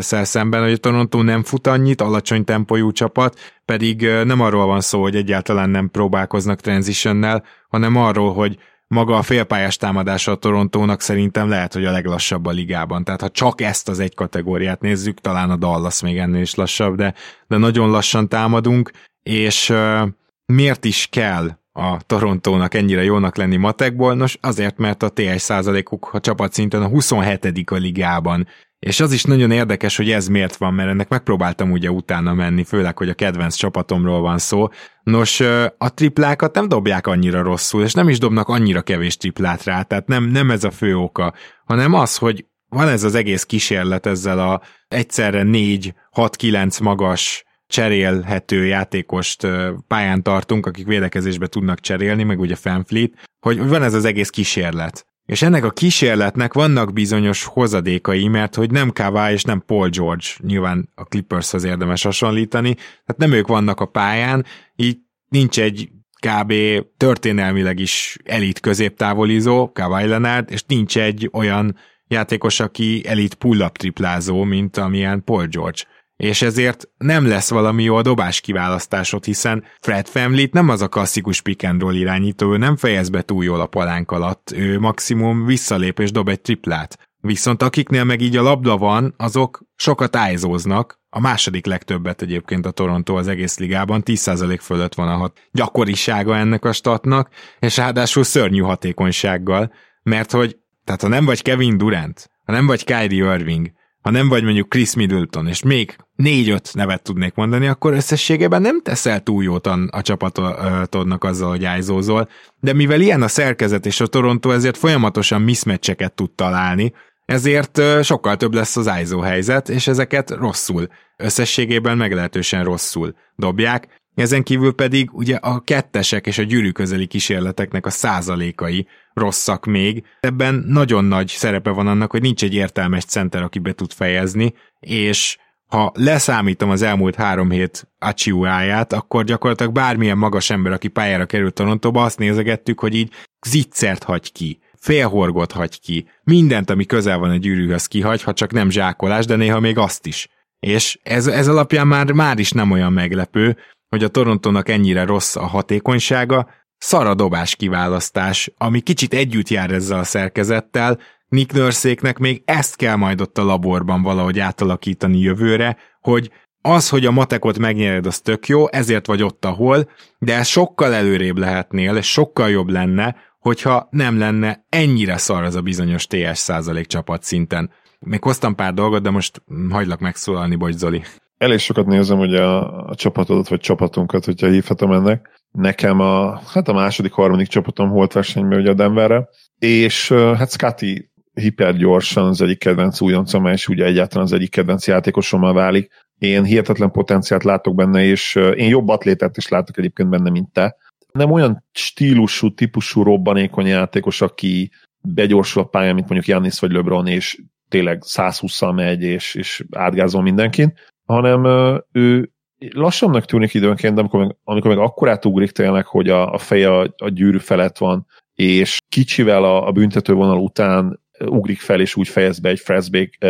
szemben, hogy a Toronto nem fut annyit, alacsony tempójú csapat, pedig nem arról van szó, hogy egyáltalán nem próbálkoznak transitionnel, hanem arról, hogy maga a félpályás támadása a Torontónak szerintem lehet, hogy a leglassabb a ligában. Tehát ha csak ezt az egy kategóriát nézzük, talán a Dallas még ennél is lassabb, de, de nagyon lassan támadunk, és uh, miért is kell a Torontónak ennyire jónak lenni matekból? Nos, azért, mert a TS százalékuk a csapatszinten a 27. a ligában. És az is nagyon érdekes, hogy ez miért van, mert ennek megpróbáltam ugye utána menni, főleg, hogy a kedvenc csapatomról van szó. Nos, a triplákat nem dobják annyira rosszul, és nem is dobnak annyira kevés triplát rá, tehát nem, nem ez a fő oka, hanem az, hogy van ez az egész kísérlet ezzel a egyszerre 4-6-9 magas cserélhető játékost pályán tartunk, akik védekezésbe tudnak cserélni, meg ugye Fanfleet, hogy van ez az egész kísérlet. És ennek a kísérletnek vannak bizonyos hozadékai, mert hogy nem Kawhi és nem Paul George, nyilván a Clippershoz érdemes hasonlítani, tehát nem ők vannak a pályán, így nincs egy kb. történelmileg is elit középtávolizó, Kawhi Leonard, és nincs egy olyan játékos, aki elit pull-up triplázó, mint amilyen Paul George és ezért nem lesz valami jó a dobás kiválasztásod, hiszen Fred Family nem az a klasszikus pick and roll irányító, ő nem fejez be túl jól a palánk alatt, ő maximum visszalép és dob egy triplát. Viszont akiknél meg így a labda van, azok sokat ájzóznak, a második legtöbbet egyébként a Toronto az egész ligában, 10% fölött van a hat gyakorisága ennek a statnak, és ráadásul szörnyű hatékonysággal, mert hogy, tehát ha nem vagy Kevin Durant, ha nem vagy Kyrie Irving, ha nem vagy mondjuk Chris Middleton, és még négy-öt nevet tudnék mondani, akkor összességében nem teszel túl jót a csapatodnak azzal, hogy ájzózol, de mivel ilyen a szerkezet és a Toronto, ezért folyamatosan mismatcheket tud találni, ezért sokkal több lesz az ISO helyzet, és ezeket rosszul, összességében meglehetősen rosszul dobják. Ezen kívül pedig ugye a kettesek és a gyűrű közeli kísérleteknek a százalékai rosszak még. Ebben nagyon nagy szerepe van annak, hogy nincs egy értelmes center, aki be tud fejezni, és ha leszámítom az elmúlt három hét Achiuáját, akkor gyakorlatilag bármilyen magas ember, aki pályára került Torontoba, azt nézegettük, hogy így zicsert hagy ki, félhorgot hagy ki, mindent, ami közel van a gyűrűhöz kihagy, ha csak nem zsákolás, de néha még azt is. És ez, ez alapján már, már is nem olyan meglepő, hogy a Torontónak ennyire rossz a hatékonysága, szara dobás kiválasztás, ami kicsit együtt jár ezzel a szerkezettel, Nick Nurséknek még ezt kell majd ott a laborban valahogy átalakítani jövőre, hogy az, hogy a matekot megnyered, az tök jó, ezért vagy ott, ahol, de ez sokkal előrébb lehetnél, és sokkal jobb lenne, hogyha nem lenne ennyire szar az a bizonyos TS százalék csapat szinten. Még hoztam pár dolgot, de most hagylak megszólalni, bocs Zoli. Elég sokat nézem ugye a, a csapatodat, vagy csapatunkat, hogyha hívhatom ennek. Nekem a, hát a második, harmadik csapatom volt versenyben ugye a Denverre, és hát Scotty hipergyorsan az egyik kedvenc újoncom, és ugye egyáltalán az egyik kedvenc játékosommal válik. Én hihetetlen potenciált látok benne, és én jobb atlétát is látok egyébként benne, mint te. Nem olyan stílusú, típusú robbanékony játékos, aki begyorsul a pályán, mint mondjuk Jannis vagy LeBron, és tényleg 120-szal megy, és, és átgázol mindenkin, hanem ő lassannak tűnik időnként, de amikor meg, amikor meg akkorát ugrik tényleg, hogy a, a feje a, a gyűrű felett van, és kicsivel a, a büntetővonal után ugrik fel, és úgy fejez be egy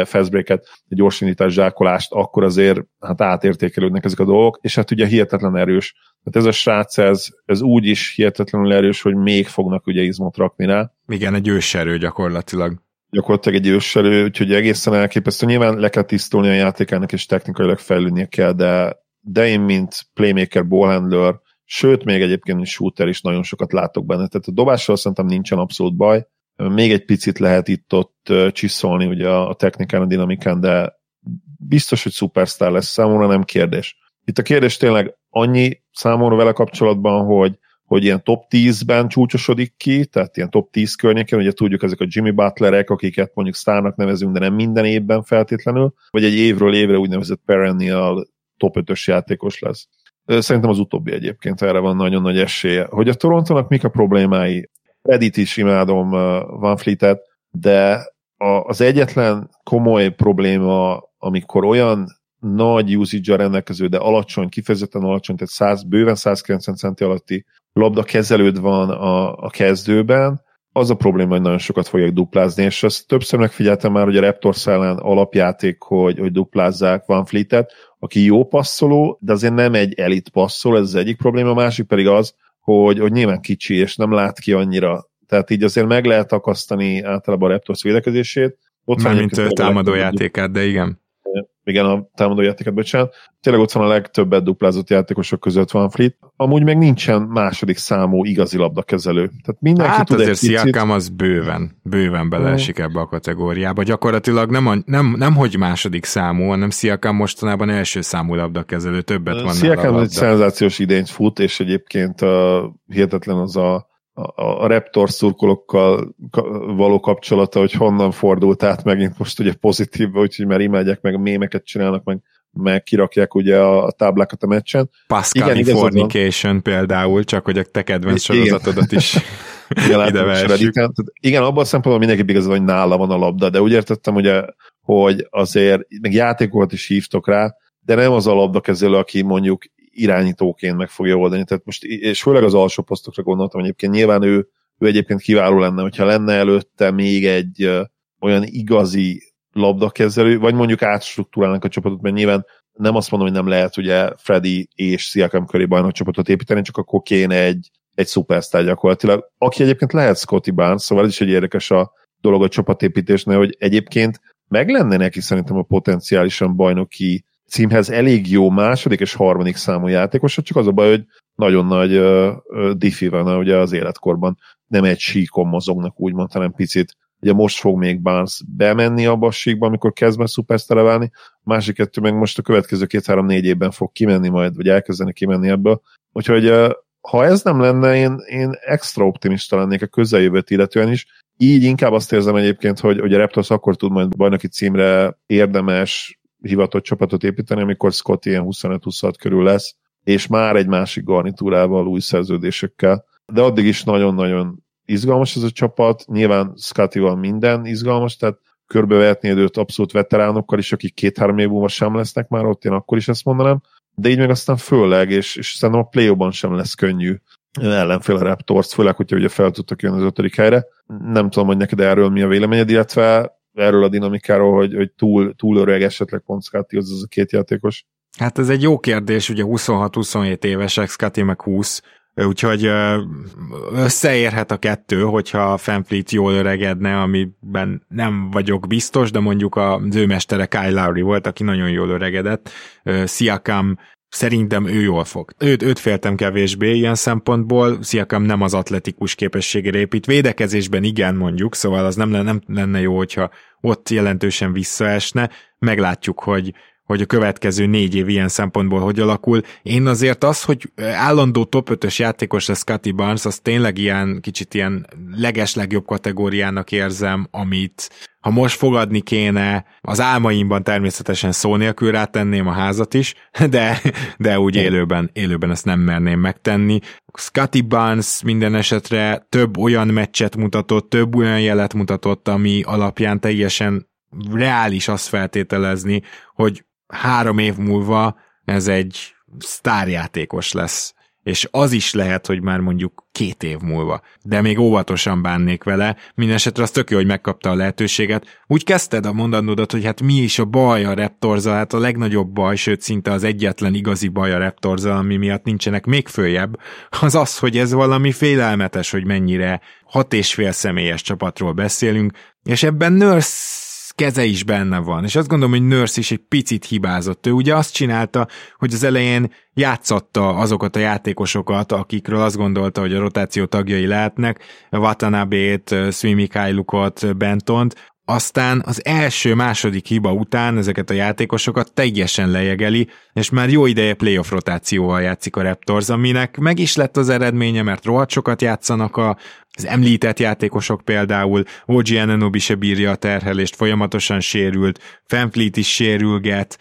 fastbreak-et, egy gyorsindítás zsákolást, akkor azért hát átértékelődnek ezek a dolgok, és hát ugye hihetetlen erős. Hát ez a srác, ez, ez úgy is hihetetlenül erős, hogy még fognak ugye izmot rakni rá. Igen, egy őserő gyakorlatilag. Gyakorlatilag egy őserő, úgyhogy egészen elképesztő. Nyilván le kell tisztulni a játékának, és technikailag fejlődnie kell, de, de én, mint playmaker, ballhandler, sőt, még egyébként, shooter is nagyon sokat látok benne. Tehát a dobással szerintem nincsen abszolút baj, még egy picit lehet itt-ott csiszolni ugye a technikán, a dinamikán, de biztos, hogy szupersztár lesz számomra, nem kérdés. Itt a kérdés tényleg annyi számomra vele kapcsolatban, hogy, hogy ilyen top 10-ben csúcsosodik ki, tehát ilyen top 10 környéken, ugye tudjuk ezek a Jimmy Butlerek, akiket mondjuk sztárnak nevezünk, de nem minden évben feltétlenül, vagy egy évről évre úgynevezett perennial top 5-ös játékos lesz. Szerintem az utóbbi egyébként erre van nagyon nagy esélye. Hogy a Torontónak mik a problémái? Edit is imádom Van Fleet-et, de az egyetlen komoly probléma, amikor olyan nagy usage rendelkező, de alacsony, kifejezetten alacsony, tehát 100, bőven 190 centi alatti labda kezelőd van a, a kezdőben, az a probléma, hogy nagyon sokat fogják duplázni, és azt többször megfigyeltem már, hogy a Raptors ellen alapjáték, hogy, hogy duplázzák Van Fleet-et, aki jó passzoló, de azért nem egy elit passzoló, ez az egyik probléma, a másik pedig az, hogy, hogy nyilván kicsi, és nem lát ki annyira. Tehát így azért meg lehet akasztani általában a Raptors védekezését. Ott Mármint támadó játékát, de igen igen, a támadó játékot, bocsánat. Tényleg ott van a legtöbbet duplázott játékosok között van Fleet. Amúgy meg nincsen második számú igazi labdakezelő. Tehát mindenki hát tud azért egy Siakam az bőven, bőven beleesik ebbe a kategóriába. Gyakorlatilag nem, a, nem, nem hogy második számú, hanem Siakam mostanában első számú labdakezelő, többet van Siakam egy szenzációs idényt fut, és egyébként uh, hihetetlen az a a, Raptor szurkolókkal való kapcsolata, hogy honnan fordult át megint most ugye pozitívba, úgyhogy már imádják meg, mémeket csinálnak, meg, meg kirakják ugye a, a táblákat a meccsen. Pascali Igen, Fornication például, csak hogy a te kedvenc sorozatodat is igen, ide Igen, abban a szempontból mindenki igaz, hogy nála van a labda, de úgy értettem, ugye, hogy azért meg játékokat is hívtok rá, de nem az a labdakezelő, aki mondjuk irányítóként meg fogja oldani. Tehát most, és főleg az alsó posztokra gondoltam egyébként, nyilván ő, ő egyébként kiváló lenne, hogyha lenne előtte még egy olyan igazi labdakezelő, vagy mondjuk átstruktúrálnak a csapatot, mert nyilván nem azt mondom, hogy nem lehet ugye Freddy és Siakam köré bajnok csapatot építeni, csak akkor kéne egy, egy szupersztár gyakorlatilag, aki egyébként lehet Scotty Barnes, szóval ez is egy érdekes a dolog a csapatépítésnél, hogy egyébként meg lenne neki szerintem a potenciálisan bajnoki címhez elég jó második és harmadik számú játékos, csak az a baj, hogy nagyon nagy uh, diffi van ugye az életkorban. Nem egy síkon mozognak úgymond, hanem picit ugye most fog még Barnes bemenni abba a síkba, amikor kezd meg szupersztára válni, a másik kettő meg most a következő két-három-négy évben fog kimenni majd, vagy elkezdeni kimenni ebből. Úgyhogy ha ez nem lenne, én, én extra optimista lennék a közeljövőt illetően is. Így inkább azt érzem egyébként, hogy, hogy a Raptors akkor tud majd bajnoki címre érdemes hivatott csapatot építeni, amikor Scott ilyen 25-26 körül lesz, és már egy másik garnitúrával, új szerződésekkel. De addig is nagyon-nagyon izgalmas ez a csapat, nyilván Scotty-val minden izgalmas, tehát körbevetni őt abszolút veteránokkal is, akik két-három év múlva sem lesznek már ott, én akkor is ezt mondanám, de így meg aztán főleg, és, és szerintem a play sem lesz könnyű ellenfél a Raptors, főleg, hogyha ugye fel tudtak jönni az ötödik helyre. Nem tudom, hogy neked erről mi a véleményed, illetve erről a dinamikáról, hogy, hogy túl, túl öreg esetleg pont Scotty, az, az a két játékos. Hát ez egy jó kérdés, ugye 26-27 évesek, Scotty meg 20, úgyhogy összeérhet a kettő, hogyha Fanfleet jól öregedne, amiben nem vagyok biztos, de mondjuk az ő mestere Kyle Lowry volt, aki nagyon jól öregedett. Siakam Szerintem ő jól fog. Őt, őt féltem kevésbé ilyen szempontból, Siakam nem az atletikus képességére épít, védekezésben igen mondjuk, szóval az nem, nem lenne jó, hogyha ott jelentősen visszaesne, meglátjuk, hogy hogy a következő négy év ilyen szempontból hogy alakul. Én azért az, hogy állandó top 5-ös játékos lesz Scotty Barnes, az tényleg ilyen kicsit ilyen leges legjobb kategóriának érzem, amit ha most fogadni kéne, az álmaimban természetesen szó nélkül rátenném a házat is, de, de úgy élőben, élőben ezt nem merném megtenni. Scotty Barnes minden esetre több olyan meccset mutatott, több olyan jelet mutatott, ami alapján teljesen reális azt feltételezni, hogy három év múlva ez egy sztárjátékos lesz. És az is lehet, hogy már mondjuk két év múlva. De még óvatosan bánnék vele, mindesetre az tök jó, hogy megkapta a lehetőséget. Úgy kezdted a mondanódat, hogy hát mi is a baj a Raptorzal, hát a legnagyobb baj, sőt szinte az egyetlen igazi baj a Raptorzal, ami miatt nincsenek még följebb, az az, hogy ez valami félelmetes, hogy mennyire hat és fél személyes csapatról beszélünk, és ebben Nurse keze is benne van, és azt gondolom, hogy Nurse is egy picit hibázott. Ő ugye azt csinálta, hogy az elején játszatta azokat a játékosokat, akikről azt gondolta, hogy a rotáció tagjai lehetnek, Watanabe-t, Sui Mikhailu-kot, Bentont, aztán az első-második hiba után ezeket a játékosokat teljesen lejegeli, és már jó ideje playoff rotációval játszik a Raptors, aminek meg is lett az eredménye, mert rohadt sokat játszanak a, az említett játékosok például, OG Ananobi se bírja a terhelést, folyamatosan sérült, Fanfleet is sérülget,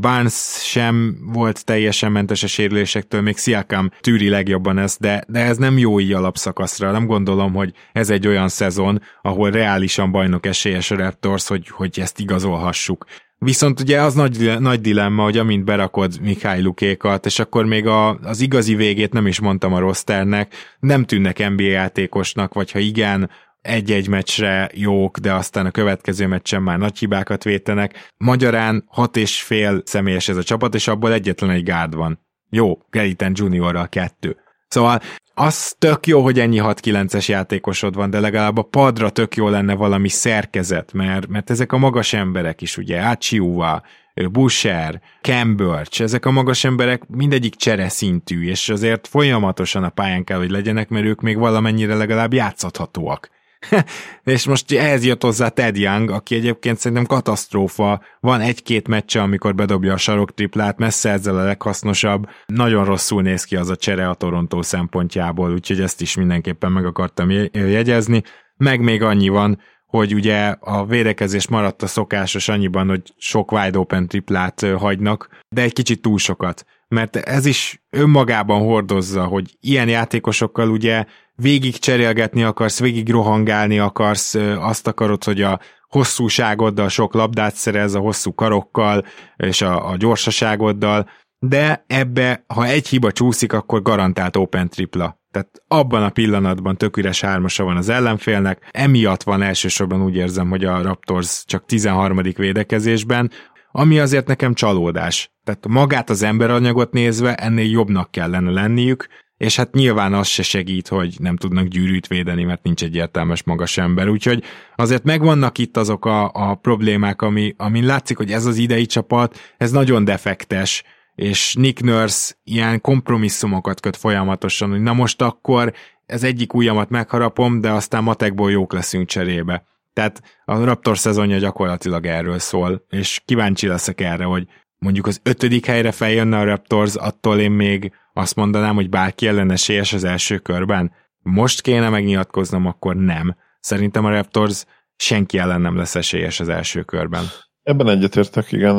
Barnes sem volt teljesen mentes a sérülésektől, még Siakam tűri legjobban ezt, de, de ez nem jó így alapszakaszra. Nem gondolom, hogy ez egy olyan szezon, ahol reálisan bajnok esélyes a Raptors, hogy, hogy ezt igazolhassuk. Viszont ugye az nagy, nagy dilemma, hogy amint berakod Mihály Lukékat, és akkor még a, az igazi végét nem is mondtam a rosternek, nem tűnnek NBA játékosnak, vagy ha igen, egy-egy meccsre jók, de aztán a következő meccsen már nagy hibákat vétenek. Magyarán hat és fél személyes ez a csapat, és abból egyetlen egy gárd van. Jó, Geriten Juniorral kettő. Szóval az tök jó, hogy ennyi 6-9-es játékosod van, de legalább a padra tök jó lenne valami szerkezet, mert, mert ezek a magas emberek is, ugye, Ácsiúva, Busher, Cambridge, ezek a magas emberek mindegyik csere szintű, és azért folyamatosan a pályán kell, hogy legyenek, mert ők még valamennyire legalább játszhathatóak. és most ehhez jött hozzá Ted Young, aki egyébként szerintem katasztrófa. Van egy-két meccse, amikor bedobja a sarok triplát, messze ezzel a leghasznosabb. Nagyon rosszul néz ki az a csere a Torontó szempontjából, úgyhogy ezt is mindenképpen meg akartam jegyezni. Meg még annyi van, hogy ugye a védekezés maradt a szokásos annyiban, hogy sok wide open triplát hagynak, de egy kicsit túl sokat. Mert ez is önmagában hordozza, hogy ilyen játékosokkal ugye végig cserélgetni akarsz, végig rohangálni akarsz, azt akarod, hogy a hosszúságoddal sok labdát szerez, a hosszú karokkal és a, a gyorsaságoddal, de ebbe, ha egy hiba csúszik, akkor garantált open tripla. Tehát abban a pillanatban tök üres hármasa van az ellenfélnek, emiatt van elsősorban úgy érzem, hogy a Raptors csak 13. védekezésben, ami azért nekem csalódás. Tehát magát az emberanyagot nézve ennél jobbnak kellene lenniük, és hát nyilván az se segít, hogy nem tudnak gyűrűt védeni, mert nincs egy értelmes magas ember, úgyhogy azért megvannak itt azok a, a problémák, ami, amin látszik, hogy ez az idei csapat, ez nagyon defektes, és Nick Nurse ilyen kompromisszumokat köt folyamatosan, hogy na most akkor ez egyik ujjamat megharapom, de aztán matekból jók leszünk cserébe. Tehát a Raptor szezonja gyakorlatilag erről szól, és kíváncsi leszek erre, hogy mondjuk az ötödik helyre feljönne a Raptors, attól én még azt mondanám, hogy bárki ellen esélyes az első körben. Most kéne megnyilatkoznom, akkor nem. Szerintem a Raptors senki ellen nem lesz esélyes az első körben. Ebben egyetértek, igen.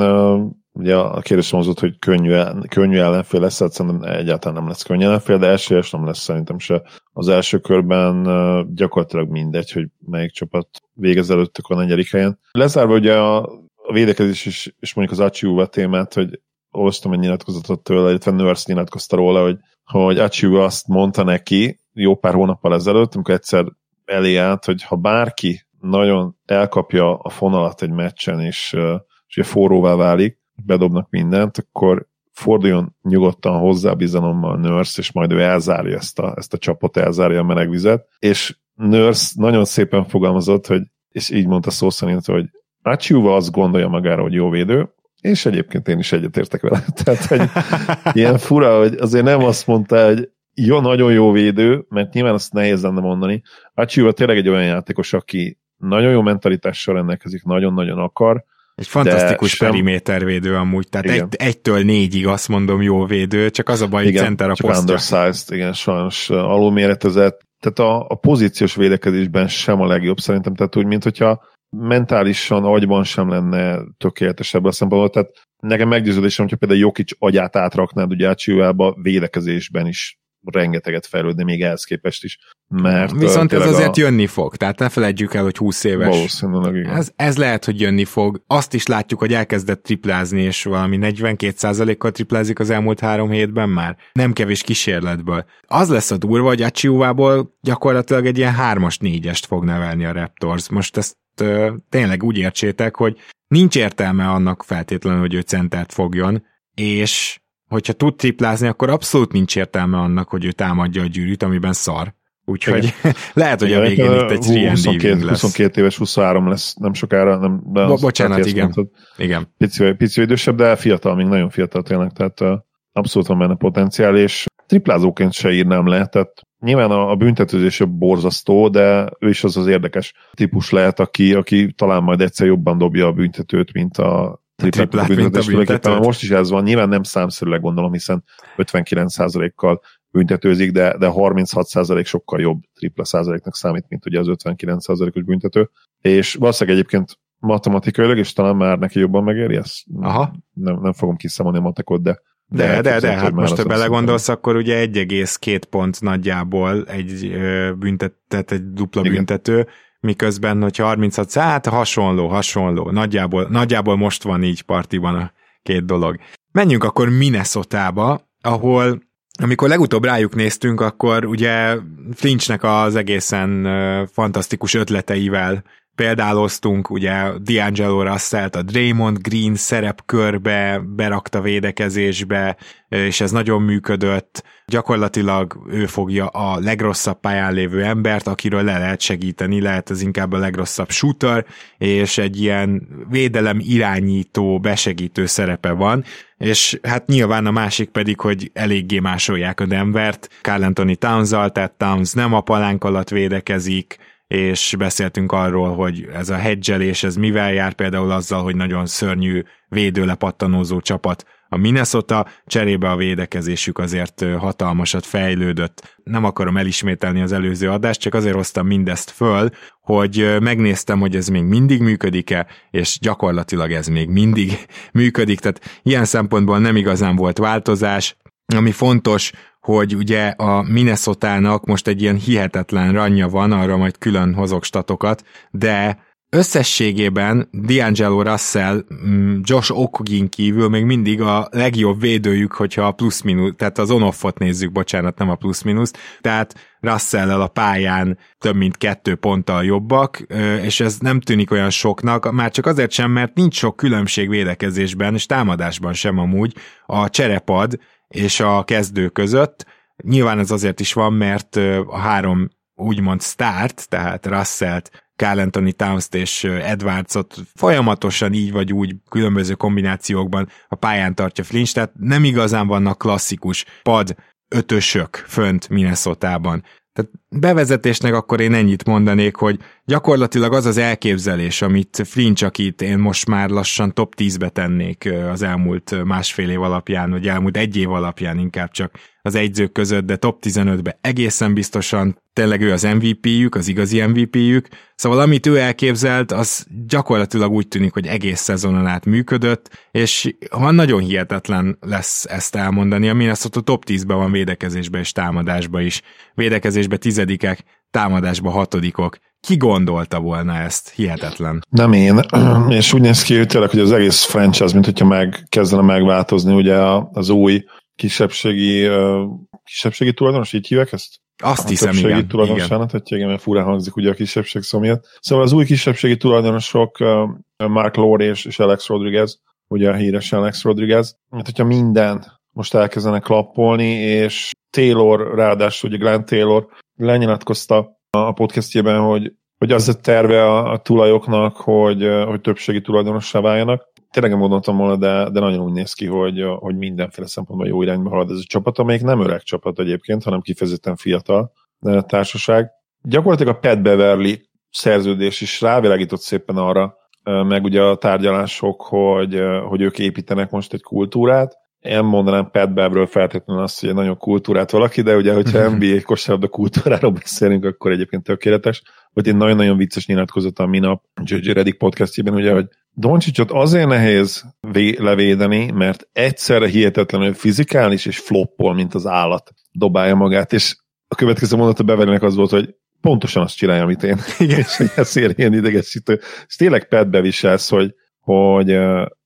Ugye a kérdés hozott, hogy könnyű, könnyű ellenfél lesz, hát szerintem egyáltalán nem lesz könnyű ellenfél, de esélyes nem lesz szerintem se. Az első körben gyakorlatilag mindegy, hogy melyik csapat végez előttük a negyedik helyen. Lezárva ugye a, a védekezés is, és mondjuk az Achiuva témát, hogy olvastam egy nyilatkozatot tőle, illetve Nurse nyilatkozta róla, hogy, hogy Achiuva azt mondta neki jó pár hónappal ezelőtt, amikor egyszer elé állt, hogy ha bárki nagyon elkapja a fonalat egy meccsen, és, és forróvá válik, bedobnak mindent, akkor forduljon nyugodtan hozzá bizalommal Nurse, és majd ő elzárja ezt a, ezt a csapot, elzárja a meleg vizet, és Nurse nagyon szépen fogalmazott, hogy, és így mondta szó szerint, hogy Achiuva azt gondolja magára, hogy jó védő, és egyébként én is egyetértek vele. Tehát, hogy ilyen fura, hogy azért nem azt mondta, hogy jó, nagyon jó védő, mert nyilván azt nehéz lenne mondani. Achiuva tényleg egy olyan játékos, aki nagyon jó mentalitással rendelkezik, nagyon-nagyon akar, egy fantasztikus sem... perimétervédő amúgy, tehát egy, egytől négyig azt mondom jó védő, csak az a baj, hogy center a csak posztja. undersized, igen, sajnos alulméretezett. Tehát a, a pozíciós védekezésben sem a legjobb szerintem, tehát úgy, mint hogyha mentálisan, agyban sem lenne tökéletesebb a szempontból, tehát nekem meggyőződésem, hogyha például Jokic agyát átraknád ugye Ácsiuába, védekezésben is rengeteget fejlődni még ehhez képest is. Mert Viszont ez azért a... jönni fog, tehát ne felejtjük el, hogy 20 éves. Valószínűleg igen. Ez, ez lehet, hogy jönni fog. Azt is látjuk, hogy elkezdett triplázni, és valami 42%-kal triplázik az elmúlt három hétben már. Nem kevés kísérletből. Az lesz a durva, hogy Achiuvából gyakorlatilag egy ilyen hármas négyest fog nevelni a Raptors. Most ezt ö, tényleg úgy értsétek, hogy nincs értelme annak feltétlenül, hogy ő centert fogjon, és hogyha tud triplázni, akkor abszolút nincs értelme annak, hogy ő támadja a gyűrűt, amiben szar. Úgyhogy lehet, hogy a végén itt egy 22, lesz. 22 éves, 23 lesz nem sokára. Nem, de Bo- bocsánat, igen. Mondtad. igen. Pici, pici idősebb, de fiatal, még nagyon fiatal tényleg, tehát uh, abszolút van benne potenciál, és triplázóként se írnám le, tehát nyilván a, a büntetőzés borzasztó, de ő is az az érdekes típus lehet, aki, aki talán majd egyszer jobban dobja a büntetőt, mint a triplát, mint a büntetőt. Most is ez van, nyilván nem számszerűleg gondolom, hiszen 59%-kal büntetőzik, de, de 36% sokkal jobb tripla százaléknak számít, mint ugye az 59%-os büntető. És valószínűleg egyébként matematikailag, és talán már neki jobban megéri ezt. Aha. Nem, nem fogom kiszámolni a matekot, de de, de, de, de hát most, ha belegondolsz, akkor ugye 1,2 pont nagyjából egy büntetett, egy dupla Igen. büntető, miközben, hogy 36, hát hasonló, hasonló, nagyjából, nagyjából most van így partiban a két dolog. Menjünk akkor Minnesota-ba, ahol amikor legutóbb rájuk néztünk, akkor ugye Flinchnek az egészen fantasztikus ötleteivel példáloztunk, ugye D'Angelo russell a Draymond Green szerepkörbe berakta védekezésbe, és ez nagyon működött. Gyakorlatilag ő fogja a legrosszabb pályán lévő embert, akiről le lehet segíteni, lehet ez inkább a legrosszabb shooter, és egy ilyen védelem irányító, besegítő szerepe van, és hát nyilván a másik pedig, hogy eléggé másolják a Denvert, Carl Anthony towns tehát Towns nem a palánk alatt védekezik, és beszéltünk arról, hogy ez a hedgelés, ez mivel jár, például azzal, hogy nagyon szörnyű védőlepattanózó csapat a Minnesota, cserébe a védekezésük azért hatalmasat fejlődött. Nem akarom elismételni az előző adást, csak azért hoztam mindezt föl, hogy megnéztem, hogy ez még mindig működik-e, és gyakorlatilag ez még mindig működik, tehát ilyen szempontból nem igazán volt változás, ami fontos, hogy ugye a Minnesota-nak most egy ilyen hihetetlen ranja van, arra majd külön hozok statokat, de összességében D'Angelo Russell, mm, Josh Okogin kívül még mindig a legjobb védőjük, hogyha a plusz-minusz, tehát az on-offot nézzük, bocsánat, nem a plusz-minusz, tehát russell a pályán több mint kettő ponttal jobbak, és ez nem tűnik olyan soknak, már csak azért sem, mert nincs sok különbség védekezésben, és támadásban sem amúgy. A cserepad és a kezdő között. Nyilván ez azért is van, mert a három úgymond start, tehát Russellt, Carl Anthony Towns-t és Edwardsot folyamatosan így vagy úgy különböző kombinációkban a pályán tartja Flinch, tehát nem igazán vannak klasszikus pad ötösök fönt Minnesota-ban. Tehát bevezetésnek akkor én ennyit mondanék, hogy gyakorlatilag az az elképzelés, amit Flinch, akit én most már lassan top 10-be tennék az elmúlt másfél év alapján, vagy elmúlt egy év alapján inkább csak az egyzők között, de top 15-be egészen biztosan tényleg ő az MVP-jük, az igazi MVP-jük, szóval amit ő elképzelt, az gyakorlatilag úgy tűnik, hogy egész szezonon át működött, és ha nagyon hihetetlen lesz ezt elmondani, a top 10-ben van védekezésben és támadásban is. Védekezésben tizedikek, támadásban hatodikok. Ki gondolta volna ezt? Hihetetlen. Nem én, és úgy néz ki, tényleg, hogy az egész franchise, mint hogyha meg kezdene megváltozni, ugye az új kisebbségi, kisebbségi tulajdonos, így hívják ezt? Azt a hiszem, igen. tulajdonosának, hogy igen, mert furán hangzik ugye a kisebbség szó miatt. Szóval az új kisebbségi tulajdonosok Mark Lord és, és Alex Rodriguez, ugye a híres Alex Rodriguez, mert hogyha minden most elkezdenek klappolni, és Taylor, ráadásul ugye Glenn Taylor lenyilatkozta a podcastjében, hogy, hogy az a terve a, a tulajoknak, hogy, hogy többségi tulajdonossá váljanak. Tényleg nem gondoltam volna, de, de nagyon úgy néz ki, hogy, hogy mindenféle szempontból jó irányba halad ez a csapat, amelyik nem öreg csapat egyébként, hanem kifejezetten fiatal társaság. Gyakorlatilag a Pat Beverly szerződés is rávilágított szépen arra, meg ugye a tárgyalások, hogy, hogy ők építenek most egy kultúrát, én mondanám Pat Bevről feltétlenül azt, hogy egy nagyon kultúrát valaki, de ugye, hogyha NBA kosárlabda kultúráról beszélünk, akkor egyébként tökéletes. Vagy egy nagyon-nagyon vicces nyilatkozat a minap J.J. Reddick podcastjében, ugye, hogy Doncsicsot azért nehéz vé- levédeni, mert egyszerre hihetetlenül fizikális és floppol, mint az állat dobálja magát, és a következő mondat a Beverlynek az volt, hogy pontosan azt csinálja, amit én. Igen. és ezért ilyen idegesítő. És tényleg Pat beviselsz, hogy, hogy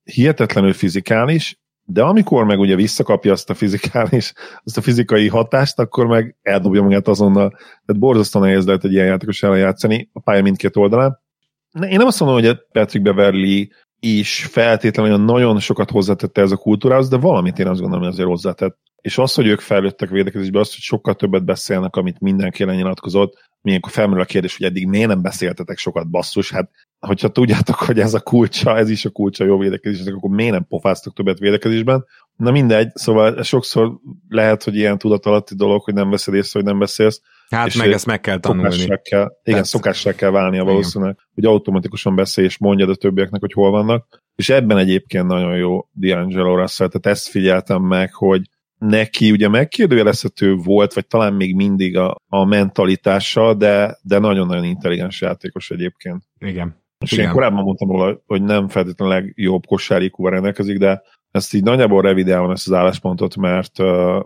hihetetlenül fizikális, de amikor meg ugye visszakapja azt a fizikális, azt a fizikai hatást, akkor meg eldobja magát azonnal. Tehát borzasztóan nehéz lehet egy ilyen játékos ellen játszani a pálya mindkét oldalán. Én nem azt mondom, hogy Patrick Beverly is feltétlenül nagyon sokat hozzátette ez a kultúrához, de valamit én azt gondolom, hogy azért hozzátett. És az, hogy ők fejlődtek védekezésbe, az, hogy sokkal többet beszélnek, amit mindenki lenyilatkozott, milyenkor felmerül a kérdés, hogy eddig miért nem beszéltetek sokat basszus, hát hogyha tudjátok, hogy ez a kulcsa, ez is a kulcsa jó védekezésnek, akkor miért nem pofáztok többet védekezésben? Na mindegy, szóval sokszor lehet, hogy ilyen tudatalatti dolog, hogy nem veszed észre, hogy nem beszélsz. Hát meg ezt meg kell tanulni. Kell, igen, szokássá kell válnia valószínűleg, igen. hogy automatikusan beszélj és mondjad a többieknek, hogy hol vannak. És ebben egyébként nagyon jó D'Angelo Russell, tehát ezt figyeltem meg, hogy neki ugye megkérdőjelezhető volt, vagy talán még mindig a, a mentalitása, de, de nagyon-nagyon intelligens játékos egyébként. Igen. És Igen. én korábban mondtam róla, hogy nem feltétlenül legjobb kosárikúval rendelkezik, de ezt így nagyjából revidálom ezt az álláspontot, mert,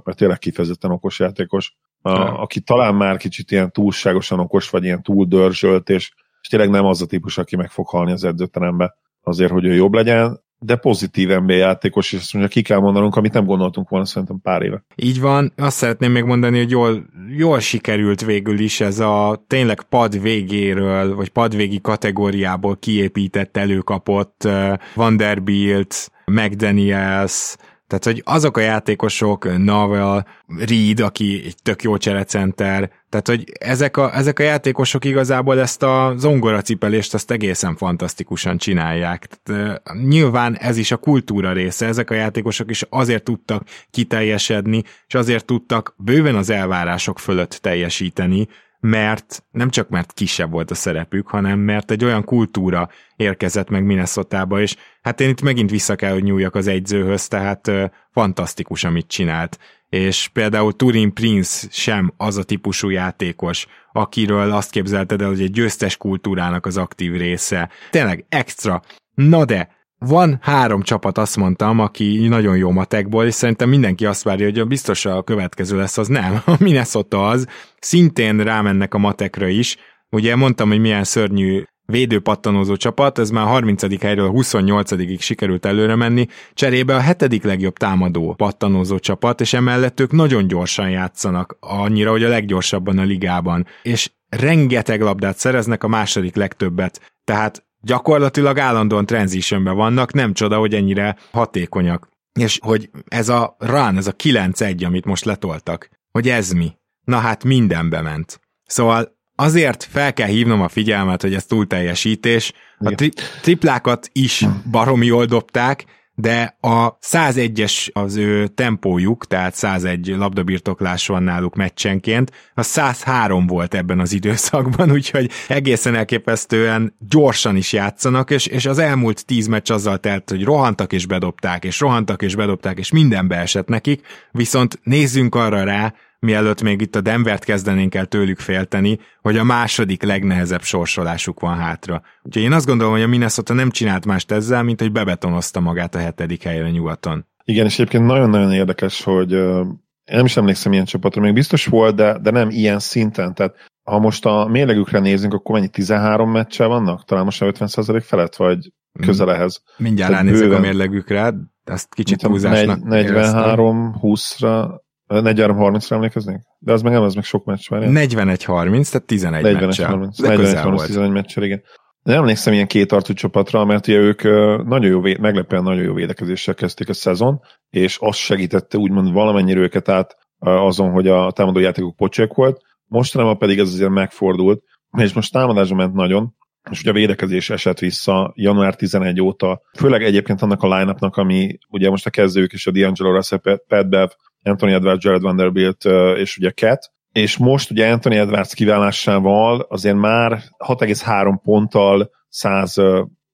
mert tényleg kifejezetten okos játékos, a, aki talán már kicsit ilyen túlságosan okos, vagy ilyen túl dörzsölt, és, és tényleg nem az a típus, aki meg fog halni az edzőterembe azért, hogy ő jobb legyen, de pozitív NBA játékos, és azt mondja, ki kell mondanunk, amit nem gondoltunk volna szerintem pár éve. Így van, azt szeretném még mondani, hogy jól, jól sikerült végül is ez a tényleg pad végéről, vagy padvégi kategóriából kiépített, előkapott uh, Vanderbilt, McDaniels, tehát, hogy azok a játékosok, Navel, Reed, aki egy tök jó cserecenter, tehát, hogy ezek a, ezek a játékosok igazából ezt a zongoracipelést azt egészen fantasztikusan csinálják. Tehát, nyilván ez is a kultúra része, ezek a játékosok is azért tudtak kiteljesedni, és azért tudtak bőven az elvárások fölött teljesíteni, mert nem csak mert kisebb volt a szerepük, hanem mert egy olyan kultúra érkezett meg minnesota és hát én itt megint vissza kell, hogy nyúljak az egyzőhöz, tehát ö, fantasztikus, amit csinált. És például Turin Prince sem az a típusú játékos, akiről azt képzelted el, hogy egy győztes kultúrának az aktív része. Tényleg extra. Na de, van három csapat, azt mondtam, aki nagyon jó matekból, és szerintem mindenki azt várja, hogy biztos a következő lesz, az nem. A Minnesota az, szintén rámennek a matekra is. Ugye mondtam, hogy milyen szörnyű védőpattanózó csapat, ez már 30. helyről a 28 sikerült előre menni, cserébe a hetedik legjobb támadó pattanózó csapat, és emellett ők nagyon gyorsan játszanak, annyira, hogy a leggyorsabban a ligában, és rengeteg labdát szereznek, a második legtöbbet. Tehát gyakorlatilag állandóan transitionben vannak, nem csoda, hogy ennyire hatékonyak. És hogy ez a run, ez a 9-1, amit most letoltak, hogy ez mi? Na hát mindenbe ment. Szóval azért fel kell hívnom a figyelmet, hogy ez túlteljesítés. A tri- triplákat is baromi jól dobták, de a 101-es az ő tempójuk, tehát 101 labdabirtoklás van náluk meccsenként, a 103 volt ebben az időszakban, úgyhogy egészen elképesztően gyorsan is játszanak, és, és az elmúlt 10 meccs azzal telt, hogy rohantak és bedobták, és rohantak és bedobták, és minden beesett nekik, viszont nézzünk arra rá, mielőtt még itt a Denvert kezdenénk el tőlük félteni, hogy a második legnehezebb sorsolásuk van hátra. Úgyhogy én azt gondolom, hogy a Minnesota nem csinált mást ezzel, mint hogy bebetonozta magát a hetedik helyre nyugaton. Igen, és egyébként nagyon-nagyon érdekes, hogy én nem is emlékszem ilyen csapatra, még biztos volt, de, de nem ilyen szinten. Tehát ha most a mérlegükre nézünk, akkor mennyi 13 meccsel vannak? Talán most 50% felett, vagy közel ehhez. Mindjárt ránézek a mérlegükre, ezt kicsit húzásnak 43-20-ra 43-30-ra emlékeznék? De az meg nem, az meg sok meccs már. 41-30, tehát 11 meccsel. 41-30, meccsel, igen. De nem emlékszem ilyen két arcú csapatra, mert ugye ők nagyon jó, meglepően nagyon jó védekezéssel kezdték a szezon, és az segítette úgymond valamennyire őket át azon, hogy a támadó játékok pocsék volt. Mostanában pedig ez azért megfordult, és most támadásra ment nagyon, és ugye a védekezés esett vissza január 11 óta, főleg egyébként annak a line ami ugye most a kezdők és a D'Angelo Russell, Pat Bev, Anthony Edwards, Jared Vanderbilt és ugye Cat, és most ugye Anthony Edwards kiválásával azért már 6,3 ponttal 100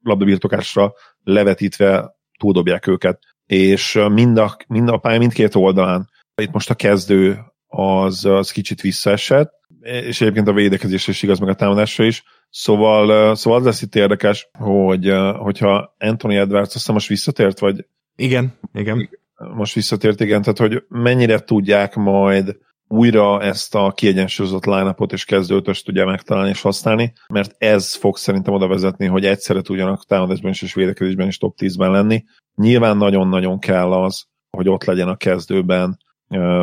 labdabirtokásra levetítve túldobják őket. És mind a, mind a pálya mindkét oldalán, itt most a kezdő az, az kicsit visszaesett, és egyébként a védekezés is igaz, meg a támadásra is. Szóval, szóval az lesz itt érdekes, hogy hogyha Anthony Edwards azt most visszatért, vagy? Igen, igen. Most visszatért, igen, tehát hogy mennyire tudják majd újra ezt a kiegyensúlyozott line és kezdőtöst tudja megtalálni és használni, mert ez fog szerintem oda vezetni, hogy egyszerre tudjanak támadásban is és védekezésben is top 10-ben lenni. Nyilván nagyon-nagyon kell az, hogy ott legyen a kezdőben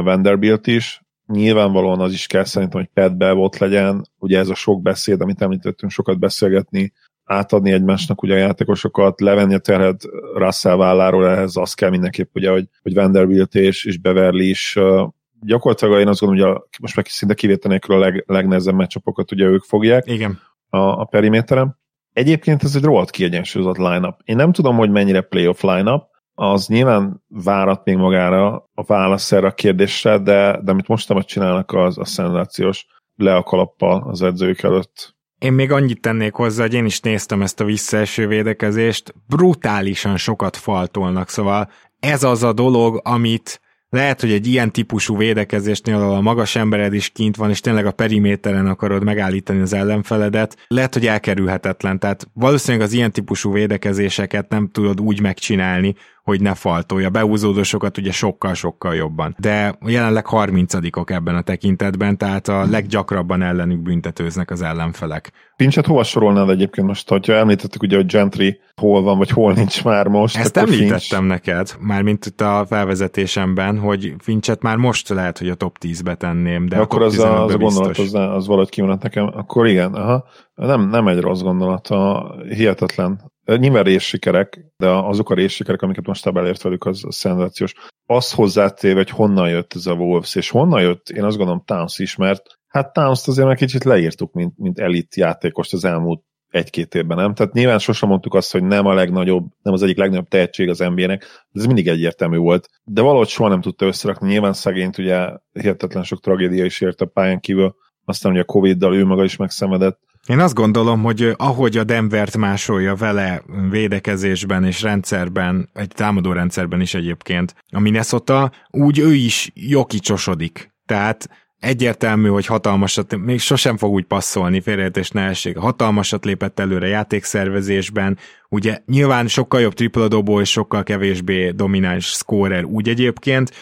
Vanderbilt is, nyilvánvalóan az is kell szerintem, hogy Pat Bev ott legyen, ugye ez a sok beszéd, amit említettünk, sokat beszélgetni átadni egymásnak ugye a játékosokat, levenni a terhet Russell válláról, ehhez az kell mindenképp, ugye, hogy, hogy Vanderbilt és, és Beverly is uh, gyakorlatilag én azt gondolom, hogy a, most meg szinte kivétel nélkül a leg, legnehezebb meccsapokat ugye ők fogják Igen. a, a periméteren. Egyébként ez egy rohadt kiegyensúlyozott line-up. Én nem tudom, hogy mennyire playoff line-up, az nyilván várat még magára a válasz erre a kérdésre, de, de amit most csinálnak, az a szenzációs. Le a kalappal az edzők előtt. Én még annyit tennék hozzá, hogy én is néztem ezt a visszaeső védekezést, brutálisan sokat faltolnak, szóval ez az a dolog, amit lehet, hogy egy ilyen típusú védekezésnél, ahol a magas embered is kint van, és tényleg a periméteren akarod megállítani az ellenfeledet, lehet, hogy elkerülhetetlen. Tehát valószínűleg az ilyen típusú védekezéseket nem tudod úgy megcsinálni, hogy ne faltolja. Beúzódósokat ugye sokkal-sokkal jobban. De jelenleg 30 ebben a tekintetben, tehát a leggyakrabban ellenük büntetőznek az ellenfelek. Pincset hova sorolnád egyébként most, hogyha említettük ugye, hogy Gentry hol van, vagy hol nincs már most? Ezt említettem Finch... neked, már mint itt a felvezetésemben, hogy Finchet már most lehet, hogy a top 10-be tenném, de, akkor az a, az a gondolat, az, az valahogy kimaradt nekem, akkor igen, aha. Nem, nem egy rossz gondolat, a hihetetlen Nyilván részsikerek, de azok a részsikerek, amiket most elért velük, az, az szenzációs. Azt hozzátéve, hogy honnan jött ez a Wolves, és honnan jött, én azt gondolom Towns is, mert hát Towns-t azért már kicsit leírtuk, mint, mint elit játékost az elmúlt egy-két évben, nem? Tehát nyilván sosem mondtuk azt, hogy nem a legnagyobb, nem az egyik legnagyobb tehetség az NBA-nek, ez mindig egyértelmű volt, de valahogy soha nem tudta összerakni. Nyilván szegényt ugye hihetetlen sok tragédia is ért a pályán kívül, aztán ugye a Covid-dal ő maga is megszenvedett, én azt gondolom, hogy ahogy a Denvert másolja vele védekezésben és rendszerben, egy támadó rendszerben is egyébként a Minnesota, úgy ő is jokicsosodik. Tehát egyértelmű, hogy hatalmasat, még sosem fog úgy passzolni, félreértés ne essék. Hatalmasat lépett előre játékszervezésben, ugye nyilván sokkal jobb tripladobó és sokkal kevésbé domináns scorer úgy egyébként,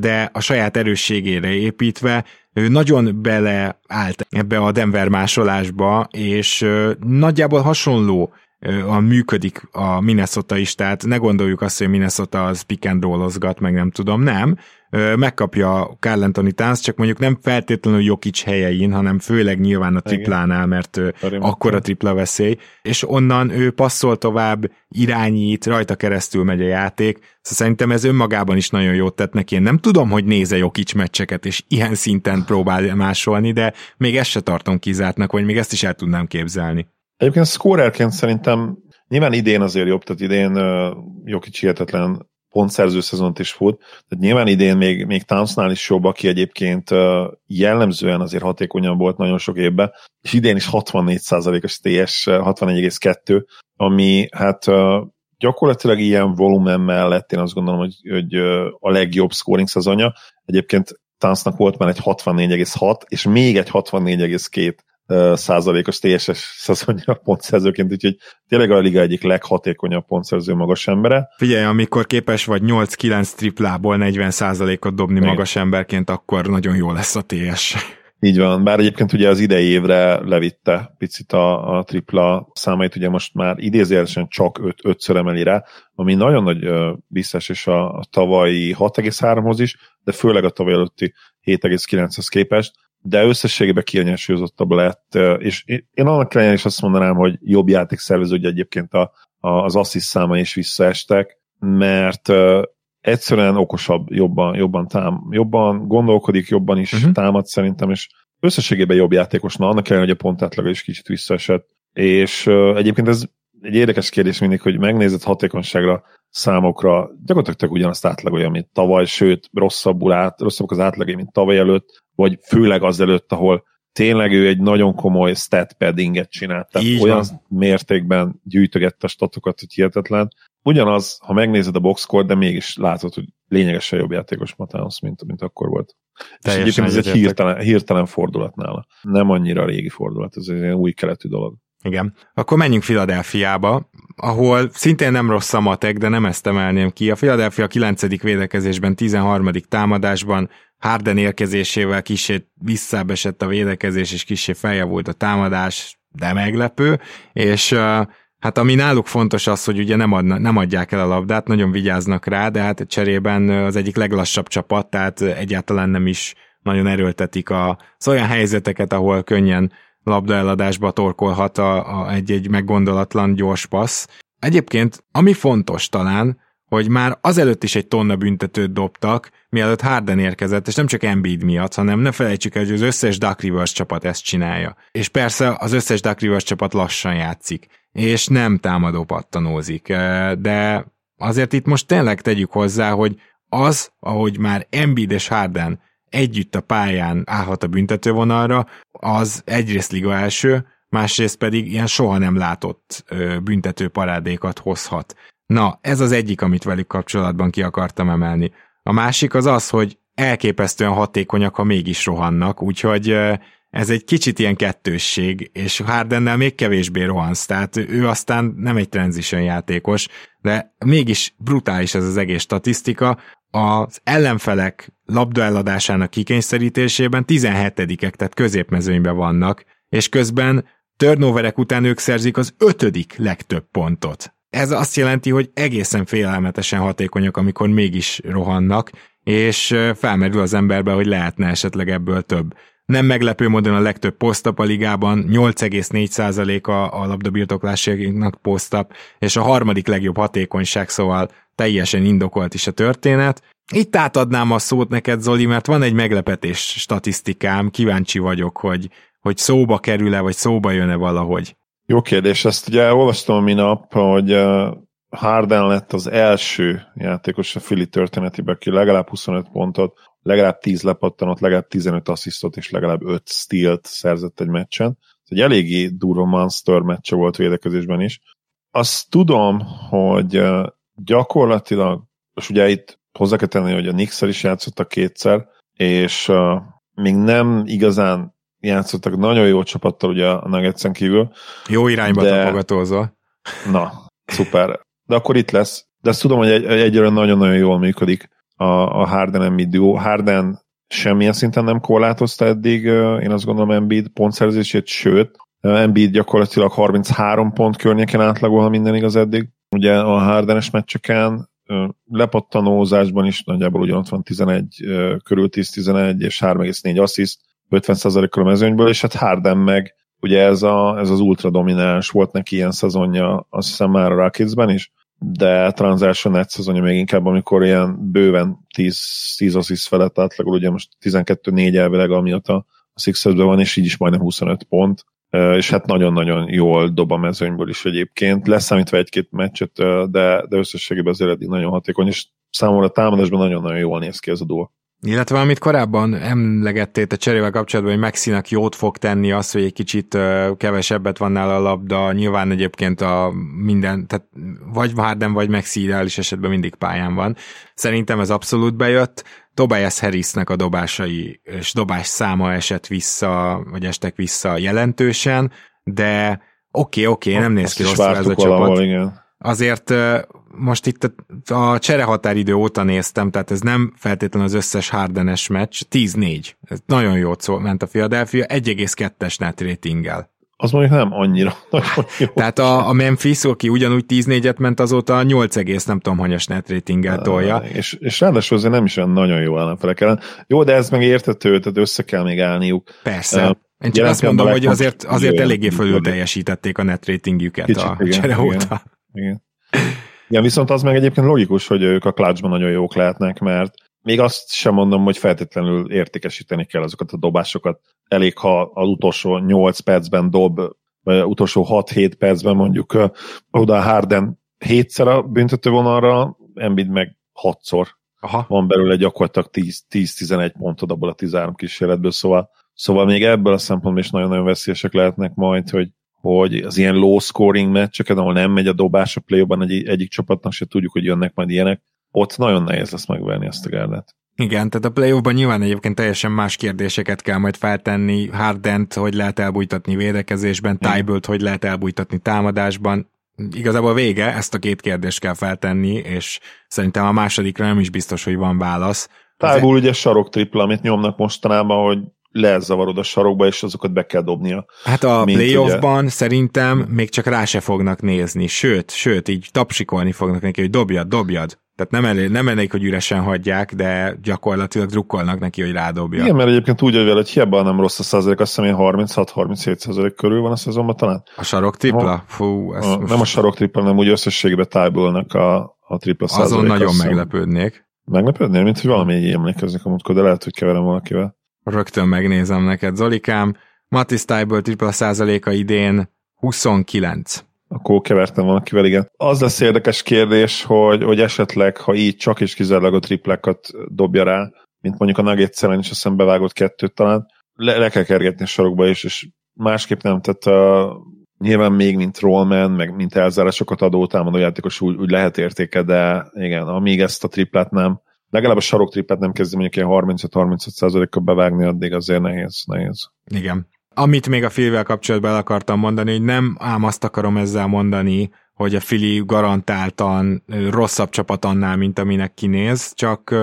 de a saját erősségére építve ő nagyon beleállt ebbe a Denver másolásba, és nagyjából hasonló a működik a Minnesota is, tehát ne gondoljuk azt, hogy Minnesota az pick and rollozgat, meg nem tudom, nem. Megkapja Carl Anthony Towns, csak mondjuk nem feltétlenül Jokic helyein, hanem főleg nyilván a triplánál, mert akkor a tripla veszély, és onnan ő passzol tovább, irányít, rajta keresztül megy a játék, szóval szerintem ez önmagában is nagyon jót tett neki. Én nem tudom, hogy néze Jokic meccseket, és ilyen szinten próbál másolni, de még ezt se tartom kizártnak, vagy még ezt is el tudnám képzelni. Egyébként scorerként szerintem Nyilván idén azért jobb, tehát idén uh, jó kicsi hihetetlen pontszerző szezont is fut, tehát nyilván idén még, még Townsnál is jobb, aki egyébként uh, jellemzően azért hatékonyabb volt nagyon sok évben, és idén is 64%-os TS, 64,2, ami hát uh, gyakorlatilag ilyen volumen mellett én azt gondolom, hogy, hogy a legjobb scoring szezonja. Egyébként Townsnak volt már egy 64,6, és még egy 64,2 százalékos TSS szezonja pontszerzőként, úgyhogy tényleg a liga egyik leghatékonyabb pontszerző magas embere. Figyelj, amikor képes vagy 8-9 triplából 40 százalékot dobni Igen. magas emberként, akkor nagyon jó lesz a TS. Így van, bár egyébként ugye az idei évre levitte picit a, a tripla számait, ugye most már idézőjelesen csak 5, 5 emeli rá, ami nagyon nagy visszaesés a, a tavalyi 6,3-hoz is, de főleg a tavaly előtti 7,9-hez képest, de összességében kiegyensúlyozottabb lett, és én annak ellenére is azt mondanám, hogy jobb játékszervező, hogy egyébként a, a, az assziszt száma is visszaestek, mert egyszerűen okosabb, jobban, jobban, tám, jobban gondolkodik, jobban is uh-huh. támad szerintem, és összességében jobb játékos, na annak ellenére, hogy a pontátlaga is kicsit visszaesett, és uh, egyébként ez egy érdekes kérdés mindig, hogy megnézed hatékonyságra, számokra, gyakorlatilag ugyanazt átlagolja, mint tavaly, sőt, rosszabbul át, rosszabbak az átlagai, mint tavaly előtt, vagy főleg az előtt, ahol tényleg ő egy nagyon komoly stat paddinget csinált, tehát Így olyan van. mértékben gyűjtögette a statokat, hogy hihetetlen. Ugyanaz, ha megnézed a boxscore, de mégis látod, hogy lényegesen jobb játékos Matános, mint, mint akkor volt. Teljesen és egyébként ez egy hirtelen, hirtelen fordulat nála. Nem annyira régi fordulat, ez egy új keletű dolog. Igen. Akkor menjünk Filadelfiába, ahol szintén nem rossz a matek, de nem ezt emelném ki. A Philadelphia 9. védekezésben, 13. támadásban Harden érkezésével kicsit visszábesett a védekezés, és kicsit feljavult a támadás, de meglepő, és hát ami náluk fontos az, hogy ugye nem, adna, nem adják el a labdát, nagyon vigyáznak rá, de hát cserében az egyik leglassabb csapat, tehát egyáltalán nem is nagyon erőltetik a, az olyan helyzeteket, ahol könnyen labdaeladásba torkolhat a, a egy-egy meggondolatlan gyors passz. Egyébként, ami fontos talán, hogy már azelőtt is egy tonna büntetőt dobtak, mielőtt Harden érkezett, és nem csak Embiid miatt, hanem ne felejtsük el, hogy az összes Duck Rivers csapat ezt csinálja. És persze az összes Duck Rivers csapat lassan játszik, és nem támadó pattanózik. De azért itt most tényleg tegyük hozzá, hogy az, ahogy már Embiid és Harden együtt a pályán állhat a büntetővonalra, az egyrészt liga első, másrészt pedig ilyen soha nem látott büntető parádékat hozhat. Na, ez az egyik, amit velük kapcsolatban ki akartam emelni. A másik az az, hogy elképesztően hatékonyak, ha mégis rohannak, úgyhogy ez egy kicsit ilyen kettősség, és Hardennel még kevésbé rohansz, tehát ő aztán nem egy transition játékos, de mégis brutális ez az egész statisztika, az ellenfelek labdaeladásának kikényszerítésében 17-ek, tehát középmezőnyben vannak, és közben turnoverek után ők szerzik az ötödik legtöbb pontot. Ez azt jelenti, hogy egészen félelmetesen hatékonyak, amikor mégis rohannak, és felmerül az emberbe, hogy lehetne esetleg ebből több. Nem meglepő módon a legtöbb posztap a ligában, 8,4% a, labdabirtoklásének posztap, és a harmadik legjobb hatékonyság, szóval teljesen indokolt is a történet. Itt átadnám a szót neked, Zoli, mert van egy meglepetés statisztikám, kíváncsi vagyok, hogy, hogy szóba kerül-e, vagy szóba jön-e valahogy. Jó kérdés, ezt ugye olvastam a minap, hogy Harden lett az első játékos a Fili történetében, aki legalább 25 pontot, legalább 10 lepattanot, legalább 15 asszisztot és legalább 5 stealt szerzett egy meccsen. Ez egy eléggé durva monster meccse volt védekezésben is. Azt tudom, hogy gyakorlatilag, és ugye itt hozzá kell tenni, hogy a knicks is játszottak kétszer, és uh, még nem igazán játszottak nagyon jó csapattal ugye a Nuggetsen kívül. Jó irányba de... tapogatózva. Na, szuper. De akkor itt lesz. De azt tudom, hogy egy, egyre nagyon-nagyon jól működik a, a Harden Embiid duo. Harden semmilyen szinten nem korlátozta eddig, én azt gondolom Embiid pontszerzését, sőt, Embiid gyakorlatilag 33 pont környéken átlagol, ha minden igaz eddig. Ugye a Hardenes meccseken lepattanózásban is nagyjából ugyanott van 11 körül 10-11 és 3,4 assziszt, 50%-kal a mezőnyből, és hát Harden meg ugye ez, a, ez az ultra domináns volt neki ilyen szezonja, azt hiszem már a Rocketsben is, de Transaction net szezonja még inkább, amikor ilyen bőven 10, 10 assziszt felett átlagol, ugye most 12-4 elvileg, amióta a Sixersben van, és így is majdnem 25 pont. és hát nagyon-nagyon jól dob a mezőnyből is egyébként, leszámítva egy-két meccset, de, de összességében azért eddig nagyon hatékony, és számomra a támadásban nagyon-nagyon jól néz ki ez a duo. Illetve amit korábban emlegettél a cserével kapcsolatban, hogy Mexinak jót fog tenni az, hogy egy kicsit kevesebbet van nála a labda, nyilván egyébként a minden, tehát vagy Harden, vagy Maxi ideális esetben mindig pályán van. Szerintem ez abszolút bejött. Tobias Harrisnek a dobásai és dobás száma esett vissza, vagy estek vissza jelentősen, de oké, okay, oké, okay, nem néz ki rosszul ez a csapat. Igen. Azért most itt a, a cserehatáridő óta néztem, tehát ez nem feltétlenül az összes Hardenes meccs, 10-4. Ez nagyon jó szó ment a Philadelphia, 1,2-es net ratinggel. Az mondjuk nem annyira jó. Tehát a, a Memphis, aki ugyanúgy 10-4-et ment, azóta 8, nem tudom, hanyas net ratinggel tolja. És, és ráadásul azért nem is olyan nagyon jó ellenfelek ellen. Jó, de ez meg értető, tehát össze kell még állniuk. Persze. Uh, Én csak azt mondom, hogy azért, azért eléggé fölül teljesítették a net ratingjüket Kicsit, a csere igen, óta. Igen. Igen, viszont az meg egyébként logikus, hogy ők a klácsban nagyon jók lehetnek, mert még azt sem mondom, hogy feltétlenül értékesíteni kell azokat a dobásokat. Elég, ha az utolsó 8 percben dob, vagy utolsó 6-7 percben mondjuk oda Harden hétszer a büntetővonalra, Embiid meg hatszor. Aha. Van belőle gyakorlatilag 10-11 pontod abból a 13 kísérletből, szóval, szóval még ebből a szempontból is nagyon-nagyon veszélyesek lehetnek majd, hogy, hogy az ilyen low scoring meccseket, ahol nem megy a dobás a play egy, egyik csapatnak se tudjuk, hogy jönnek majd ilyenek, ott nagyon nehéz lesz megverni ezt a gárdát. Igen, tehát a playoffban nyilván egyébként teljesen más kérdéseket kell majd feltenni. Hardent, hogy lehet elbújtatni védekezésben, Tybalt, hogy lehet elbújtatni támadásban. Igazából vége, ezt a két kérdést kell feltenni, és szerintem a másodikra nem is biztos, hogy van válasz. Tybalt ugye sarok tripla, amit nyomnak mostanában, hogy lezavarod a sarokba, és azokat be kell dobnia. Hát a playoffban ugye... szerintem még csak rá se fognak nézni, sőt, sőt, így tapsikolni fognak neki, hogy dobjad, dobjad. Tehát nem elég, nem elég, hogy üresen hagyják, de gyakorlatilag drukkolnak neki, hogy rádobja. Igen, mert egyébként úgy, hogy hogy hiába nem rossz a százalék, azt hiszem 36-37 százalék körül van a szezonban talán. A sarok tripla? Fú, ez a, nem a sarok tripla, hanem úgy összességben tájbolnak a, a tripla százalék. Azon nagyon meglepődnék. Meglepődnél, mint hogy valami így emlékeznek a múltkor, de lehet, hogy keverem valakivel. Rögtön megnézem neked, Zolikám. Matis Tybalt tripla százaléka idén 29. Akkor kevertem valakivel, igen. Az lesz érdekes kérdés, hogy, hogy esetleg, ha így csak és kizárólag a triplekat dobja rá, mint mondjuk a Nuggets ellen is azt bevágott kettőt talán, le, le kell kergetni a sarokba is, és másképp nem, tehát uh, nyilván még mint rollman, meg mint elzárásokat adó támadó játékos úgy, úgy lehet értéke, de igen, amíg ezt a triplát nem, legalább a sarok triplát nem kezdi mondjuk ilyen 35-35%-kal bevágni, addig azért nehéz, nehéz. Igen. Amit még a Filivel kapcsolatban el akartam mondani, hogy nem ám azt akarom ezzel mondani, hogy a Fili garantáltan rosszabb csapat annál, mint aminek kinéz, csak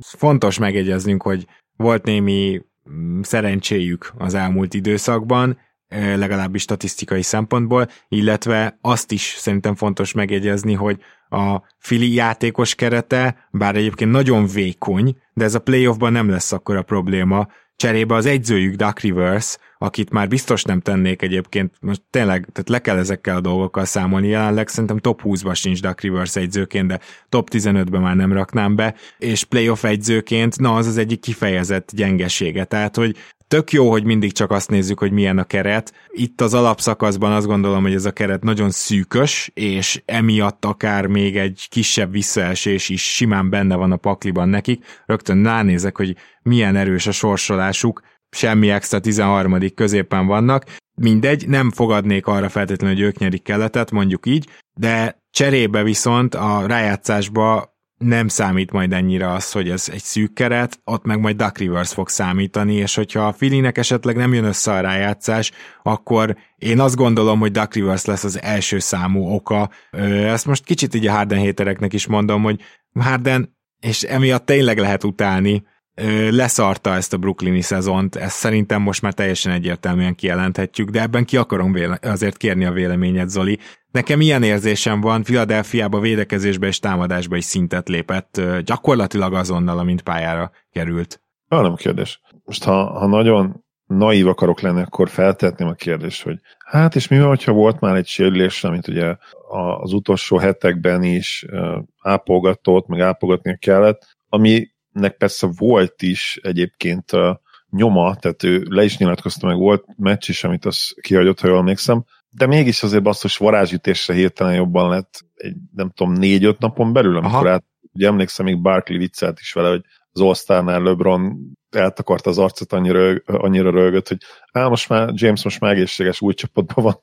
fontos megjegyeznünk, hogy volt némi mm, szerencséjük az elmúlt időszakban, legalábbis statisztikai szempontból, illetve azt is szerintem fontos megjegyezni, hogy a Fili játékos kerete, bár egyébként nagyon vékony, de ez a playoffban nem lesz akkor a probléma, cserébe az egyzőjük Duck Rivers, akit már biztos nem tennék egyébként, most tényleg, tehát le kell ezekkel a dolgokkal számolni, jelenleg szerintem top 20-ban sincs Duck Rivers egyzőként, de top 15-ben már nem raknám be, és playoff egyzőként, na az az egyik kifejezett gyengesége, tehát hogy tök jó, hogy mindig csak azt nézzük, hogy milyen a keret. Itt az alapszakaszban azt gondolom, hogy ez a keret nagyon szűkös, és emiatt akár még egy kisebb visszaesés is simán benne van a pakliban nekik. Rögtön ránézek, hogy milyen erős a sorsolásuk, semmi extra 13. középen vannak. Mindegy, nem fogadnék arra feltétlenül, hogy ők nyerik keletet, mondjuk így, de cserébe viszont a rájátszásba nem számít majd ennyire az, hogy ez egy szűk keret, ott meg majd Duck Rivers fog számítani, és hogyha a Filinek esetleg nem jön össze a rájátszás, akkor én azt gondolom, hogy Duck Rivers lesz az első számú oka. Ezt most kicsit így a Harden hétereknek is mondom, hogy Harden, és emiatt tényleg lehet utálni, leszarta ezt a brooklyni szezont, ezt szerintem most már teljesen egyértelműen kijelenthetjük, de ebben ki akarom véle- azért kérni a véleményed, Zoli. Nekem ilyen érzésem van, Philadelphiába védekezésbe és támadásba is szintet lépett, gyakorlatilag azonnal, amint pályára került. Nem kérdés. Most ha, ha nagyon naív akarok lenni, akkor feltetném a kérdést, hogy hát és mi van, hogyha volt már egy sérülés, amit ugye az utolsó hetekben is ápolgatott, meg ápolgatnia kellett, ami nek persze volt is egyébként nyoma, tehát ő le is nyilatkozta, meg volt meccs is, amit az kihagyott, ha jól emlékszem, de mégis azért basszus varázsütésre hirtelen jobban lett egy, nem tudom, négy-öt napon belül, amikor Aha. át, ugye emlékszem, még Barkley viccelt is vele, hogy az All-Star-nál LeBron eltakart az arcot, annyira, annyira rögött, hogy á, most már James most már egészséges új csapatban van.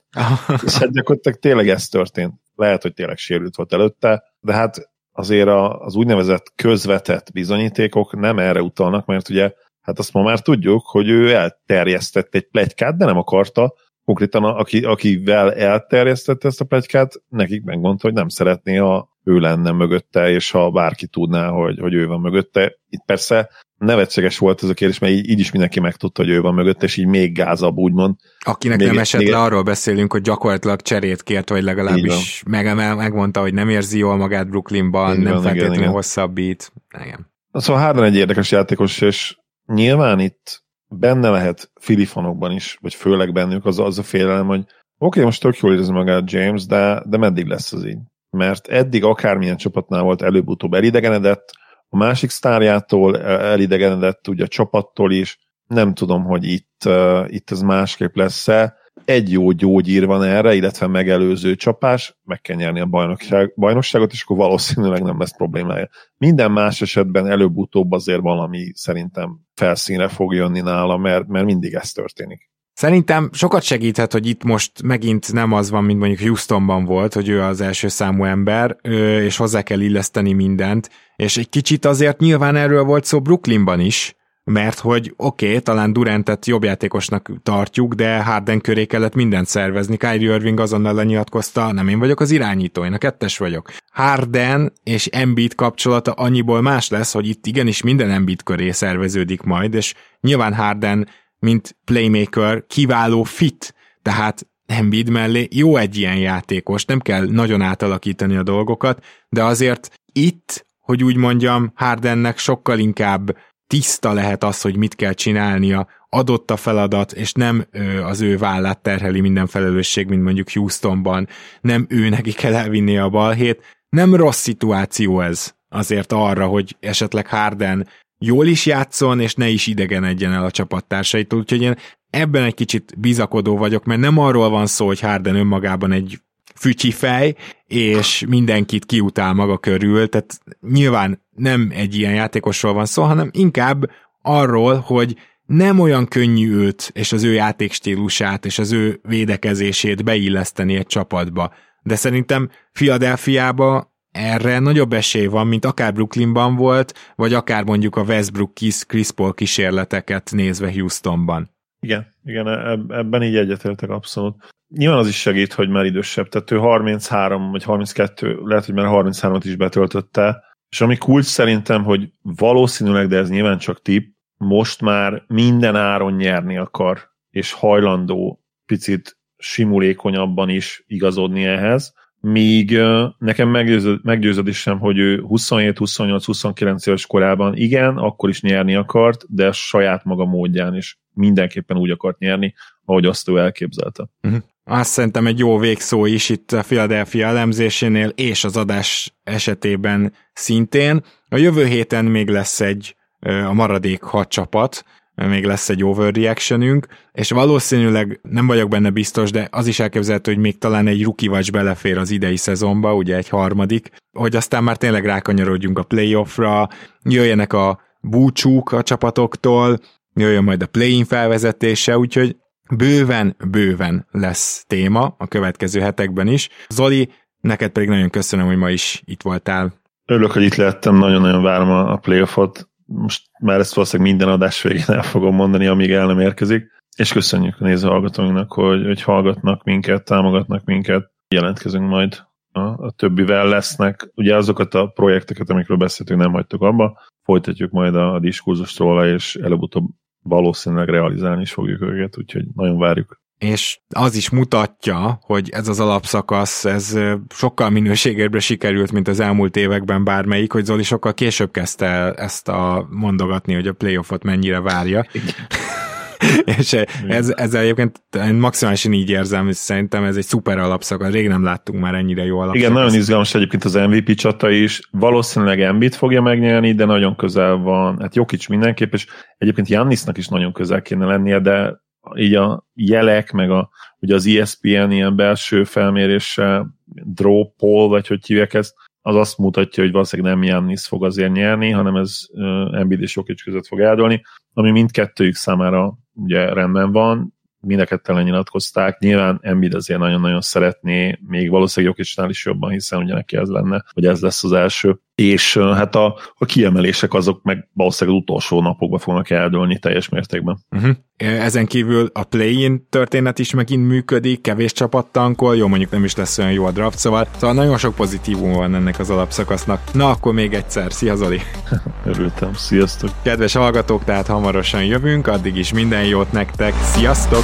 és hát gyakorlatilag tényleg ez történt. Lehet, hogy tényleg sérült volt előtte, de hát azért az úgynevezett közvetett bizonyítékok nem erre utalnak, mert ugye hát azt ma már tudjuk, hogy ő elterjesztett egy plegykát, de nem akarta, konkrétan aki, akivel elterjesztette ezt a plegykát, nekik megmondta, hogy nem szeretné, ha ő lenne mögötte, és ha bárki tudná, hogy, hogy ő van mögötte. Itt persze nevetséges volt ez a kérdés, mert így, így is mindenki megtudta, hogy ő van mögött, és így még gázabb, úgymond. Akinek még, nem esett még... le, arról beszélünk, hogy gyakorlatilag cserét kért, vagy legalábbis meg, megmondta, hogy nem érzi jól magát Brooklynban, így nem van, feltétlenül igen, hosszabbít. Igen. Szóval Harden egy érdekes játékos, és nyilván itt benne lehet filifonokban is, vagy főleg bennük az, az a félelem, hogy oké, okay, most tök jól érzi magát James, de, de meddig lesz az így? Mert eddig akármilyen csapatnál volt előbb-utóbb elidegenedett, a másik sztárjától elidegenedett, ugye a csapattól is, nem tudom, hogy itt, uh, itt ez másképp lesz-e. Egy jó gyógyír van erre, illetve megelőző csapás, meg kell nyerni a bajnokság, bajnokságot, és akkor valószínűleg nem lesz problémája. Minden más esetben előbb-utóbb azért valami szerintem felszínre fog jönni nála, mert, mert mindig ez történik. Szerintem sokat segíthet, hogy itt most megint nem az van, mint mondjuk Houstonban volt, hogy ő az első számú ember, és hozzá kell illeszteni mindent, és egy kicsit azért nyilván erről volt szó Brooklynban is, mert hogy oké, okay, talán Durantet jobb játékosnak tartjuk, de Harden köré kellett mindent szervezni. Kyrie Irving azonnal lenyilatkozta, nem én vagyok az irányító, én a kettes vagyok. Harden és Embiid kapcsolata annyiból más lesz, hogy itt igenis minden Embiid köré szerveződik majd, és nyilván Harden mint playmaker kiváló fit, tehát Embiid mellé jó egy ilyen játékos, nem kell nagyon átalakítani a dolgokat, de azért itt, hogy úgy mondjam, Hardennek sokkal inkább tiszta lehet az, hogy mit kell csinálnia, adott a feladat, és nem ö, az ő vállát terheli minden felelősség, mint mondjuk Houstonban, nem ő neki kell elvinni a balhét. Nem rossz szituáció ez azért arra, hogy esetleg Harden jól is játszon, és ne is idegenedjen el a csapattársaitól, úgyhogy én ebben egy kicsit bizakodó vagyok, mert nem arról van szó, hogy Harden önmagában egy fücsi fej, és mindenkit kiutál maga körül, tehát nyilván nem egy ilyen játékosról van szó, hanem inkább arról, hogy nem olyan könnyű őt és az ő játékstílusát és az ő védekezését beilleszteni egy csapatba. De szerintem Philadelphiába erre nagyobb esély van, mint akár Brooklynban volt, vagy akár mondjuk a Westbrook Chris Paul kísérleteket nézve Houstonban. Igen, igen, ebben így egyetértek abszolút. Nyilván az is segít, hogy már idősebb, tehát ő 33 vagy 32, lehet, hogy már 33-at is betöltötte, és ami kulcs szerintem, hogy valószínűleg, de ez nyilván csak tip, most már minden áron nyerni akar, és hajlandó picit simulékonyabban is igazodni ehhez, míg nekem meggyőződ, meggyőződésem, hogy ő 27, 28, 29 éves korában igen, akkor is nyerni akart, de saját maga módján is mindenképpen úgy akart nyerni, ahogy azt ő elképzelte. Uh-huh. Azt szerintem egy jó végszó is itt a Philadelphia elemzésénél, és az adás esetében szintén. A jövő héten még lesz egy a maradék hat csapat, még lesz egy overreactionünk, és valószínűleg nem vagyok benne biztos, de az is elképzelhető, hogy még talán egy rookie vagy belefér az idei szezonba, ugye egy harmadik, hogy aztán már tényleg rákanyarodjunk a playoffra, jöjjenek a búcsúk a csapatoktól, jöjjön majd a play-in felvezetése, úgyhogy bőven, bőven lesz téma a következő hetekben is. Zoli, neked pedig nagyon köszönöm, hogy ma is itt voltál. Örülök, hogy itt lettem, nagyon-nagyon várom a playoffot, most már ezt valószínűleg minden adás végén el fogom mondani, amíg el nem érkezik, és köszönjük a nézőhallgatóinknak, hogy, hogy hallgatnak minket, támogatnak minket, jelentkezünk majd a, a többivel lesznek. Ugye azokat a projekteket, amikről beszéltünk, nem hagytuk abba, folytatjuk majd a, a diskurzust róla, és előbb-utóbb valószínűleg realizálni is fogjuk őket, úgyhogy nagyon várjuk és az is mutatja, hogy ez az alapszakasz, ez sokkal minőségébbre sikerült, mint az elmúlt években bármelyik, hogy Zoli sokkal később kezdte el ezt a mondogatni, hogy a playoffot mennyire várja. és ez, ezzel egyébként maximálisan így érzem, hogy szerintem ez egy szuper alapszakasz. Rég nem láttunk már ennyire jó alapszakasz. Igen, nagyon izgalmas egyébként az MVP csata is. Valószínűleg Embiid fogja megnyerni, de nagyon közel van. Hát Jokic mindenképp, és egyébként Jannisnak is nagyon közel kéne lennie, de így a jelek, meg a, ugye az ESPN ilyen belső felmérése, draw poll, vagy hogy hívják ezt, az azt mutatja, hogy valószínűleg nem Jannis fog azért nyerni, hanem ez uh, Embiid és Jokic között fog eldőlni, ami mindkettőjük számára ugye rendben van, mind a ketten lenyilatkozták. Nyilván Embiid azért nagyon-nagyon szeretné, még valószínűleg Jokicnál is jobban, hiszen ugye neki ez lenne, hogy ez lesz az első. És hát a, a kiemelések azok meg valószínűleg az utolsó napokban fognak eldőlni teljes mértékben. Uh-huh. Ezen kívül a play-in történet is megint működik, kevés csapattankol, jó mondjuk nem is lesz olyan jó a draft, szóval, szóval nagyon sok pozitívum van ennek az alapszakasznak. Na akkor még egyszer, szia Zoli! Örültem, sziasztok! Kedves hallgatók, tehát hamarosan jövünk, addig is minden jót nektek, sziasztok!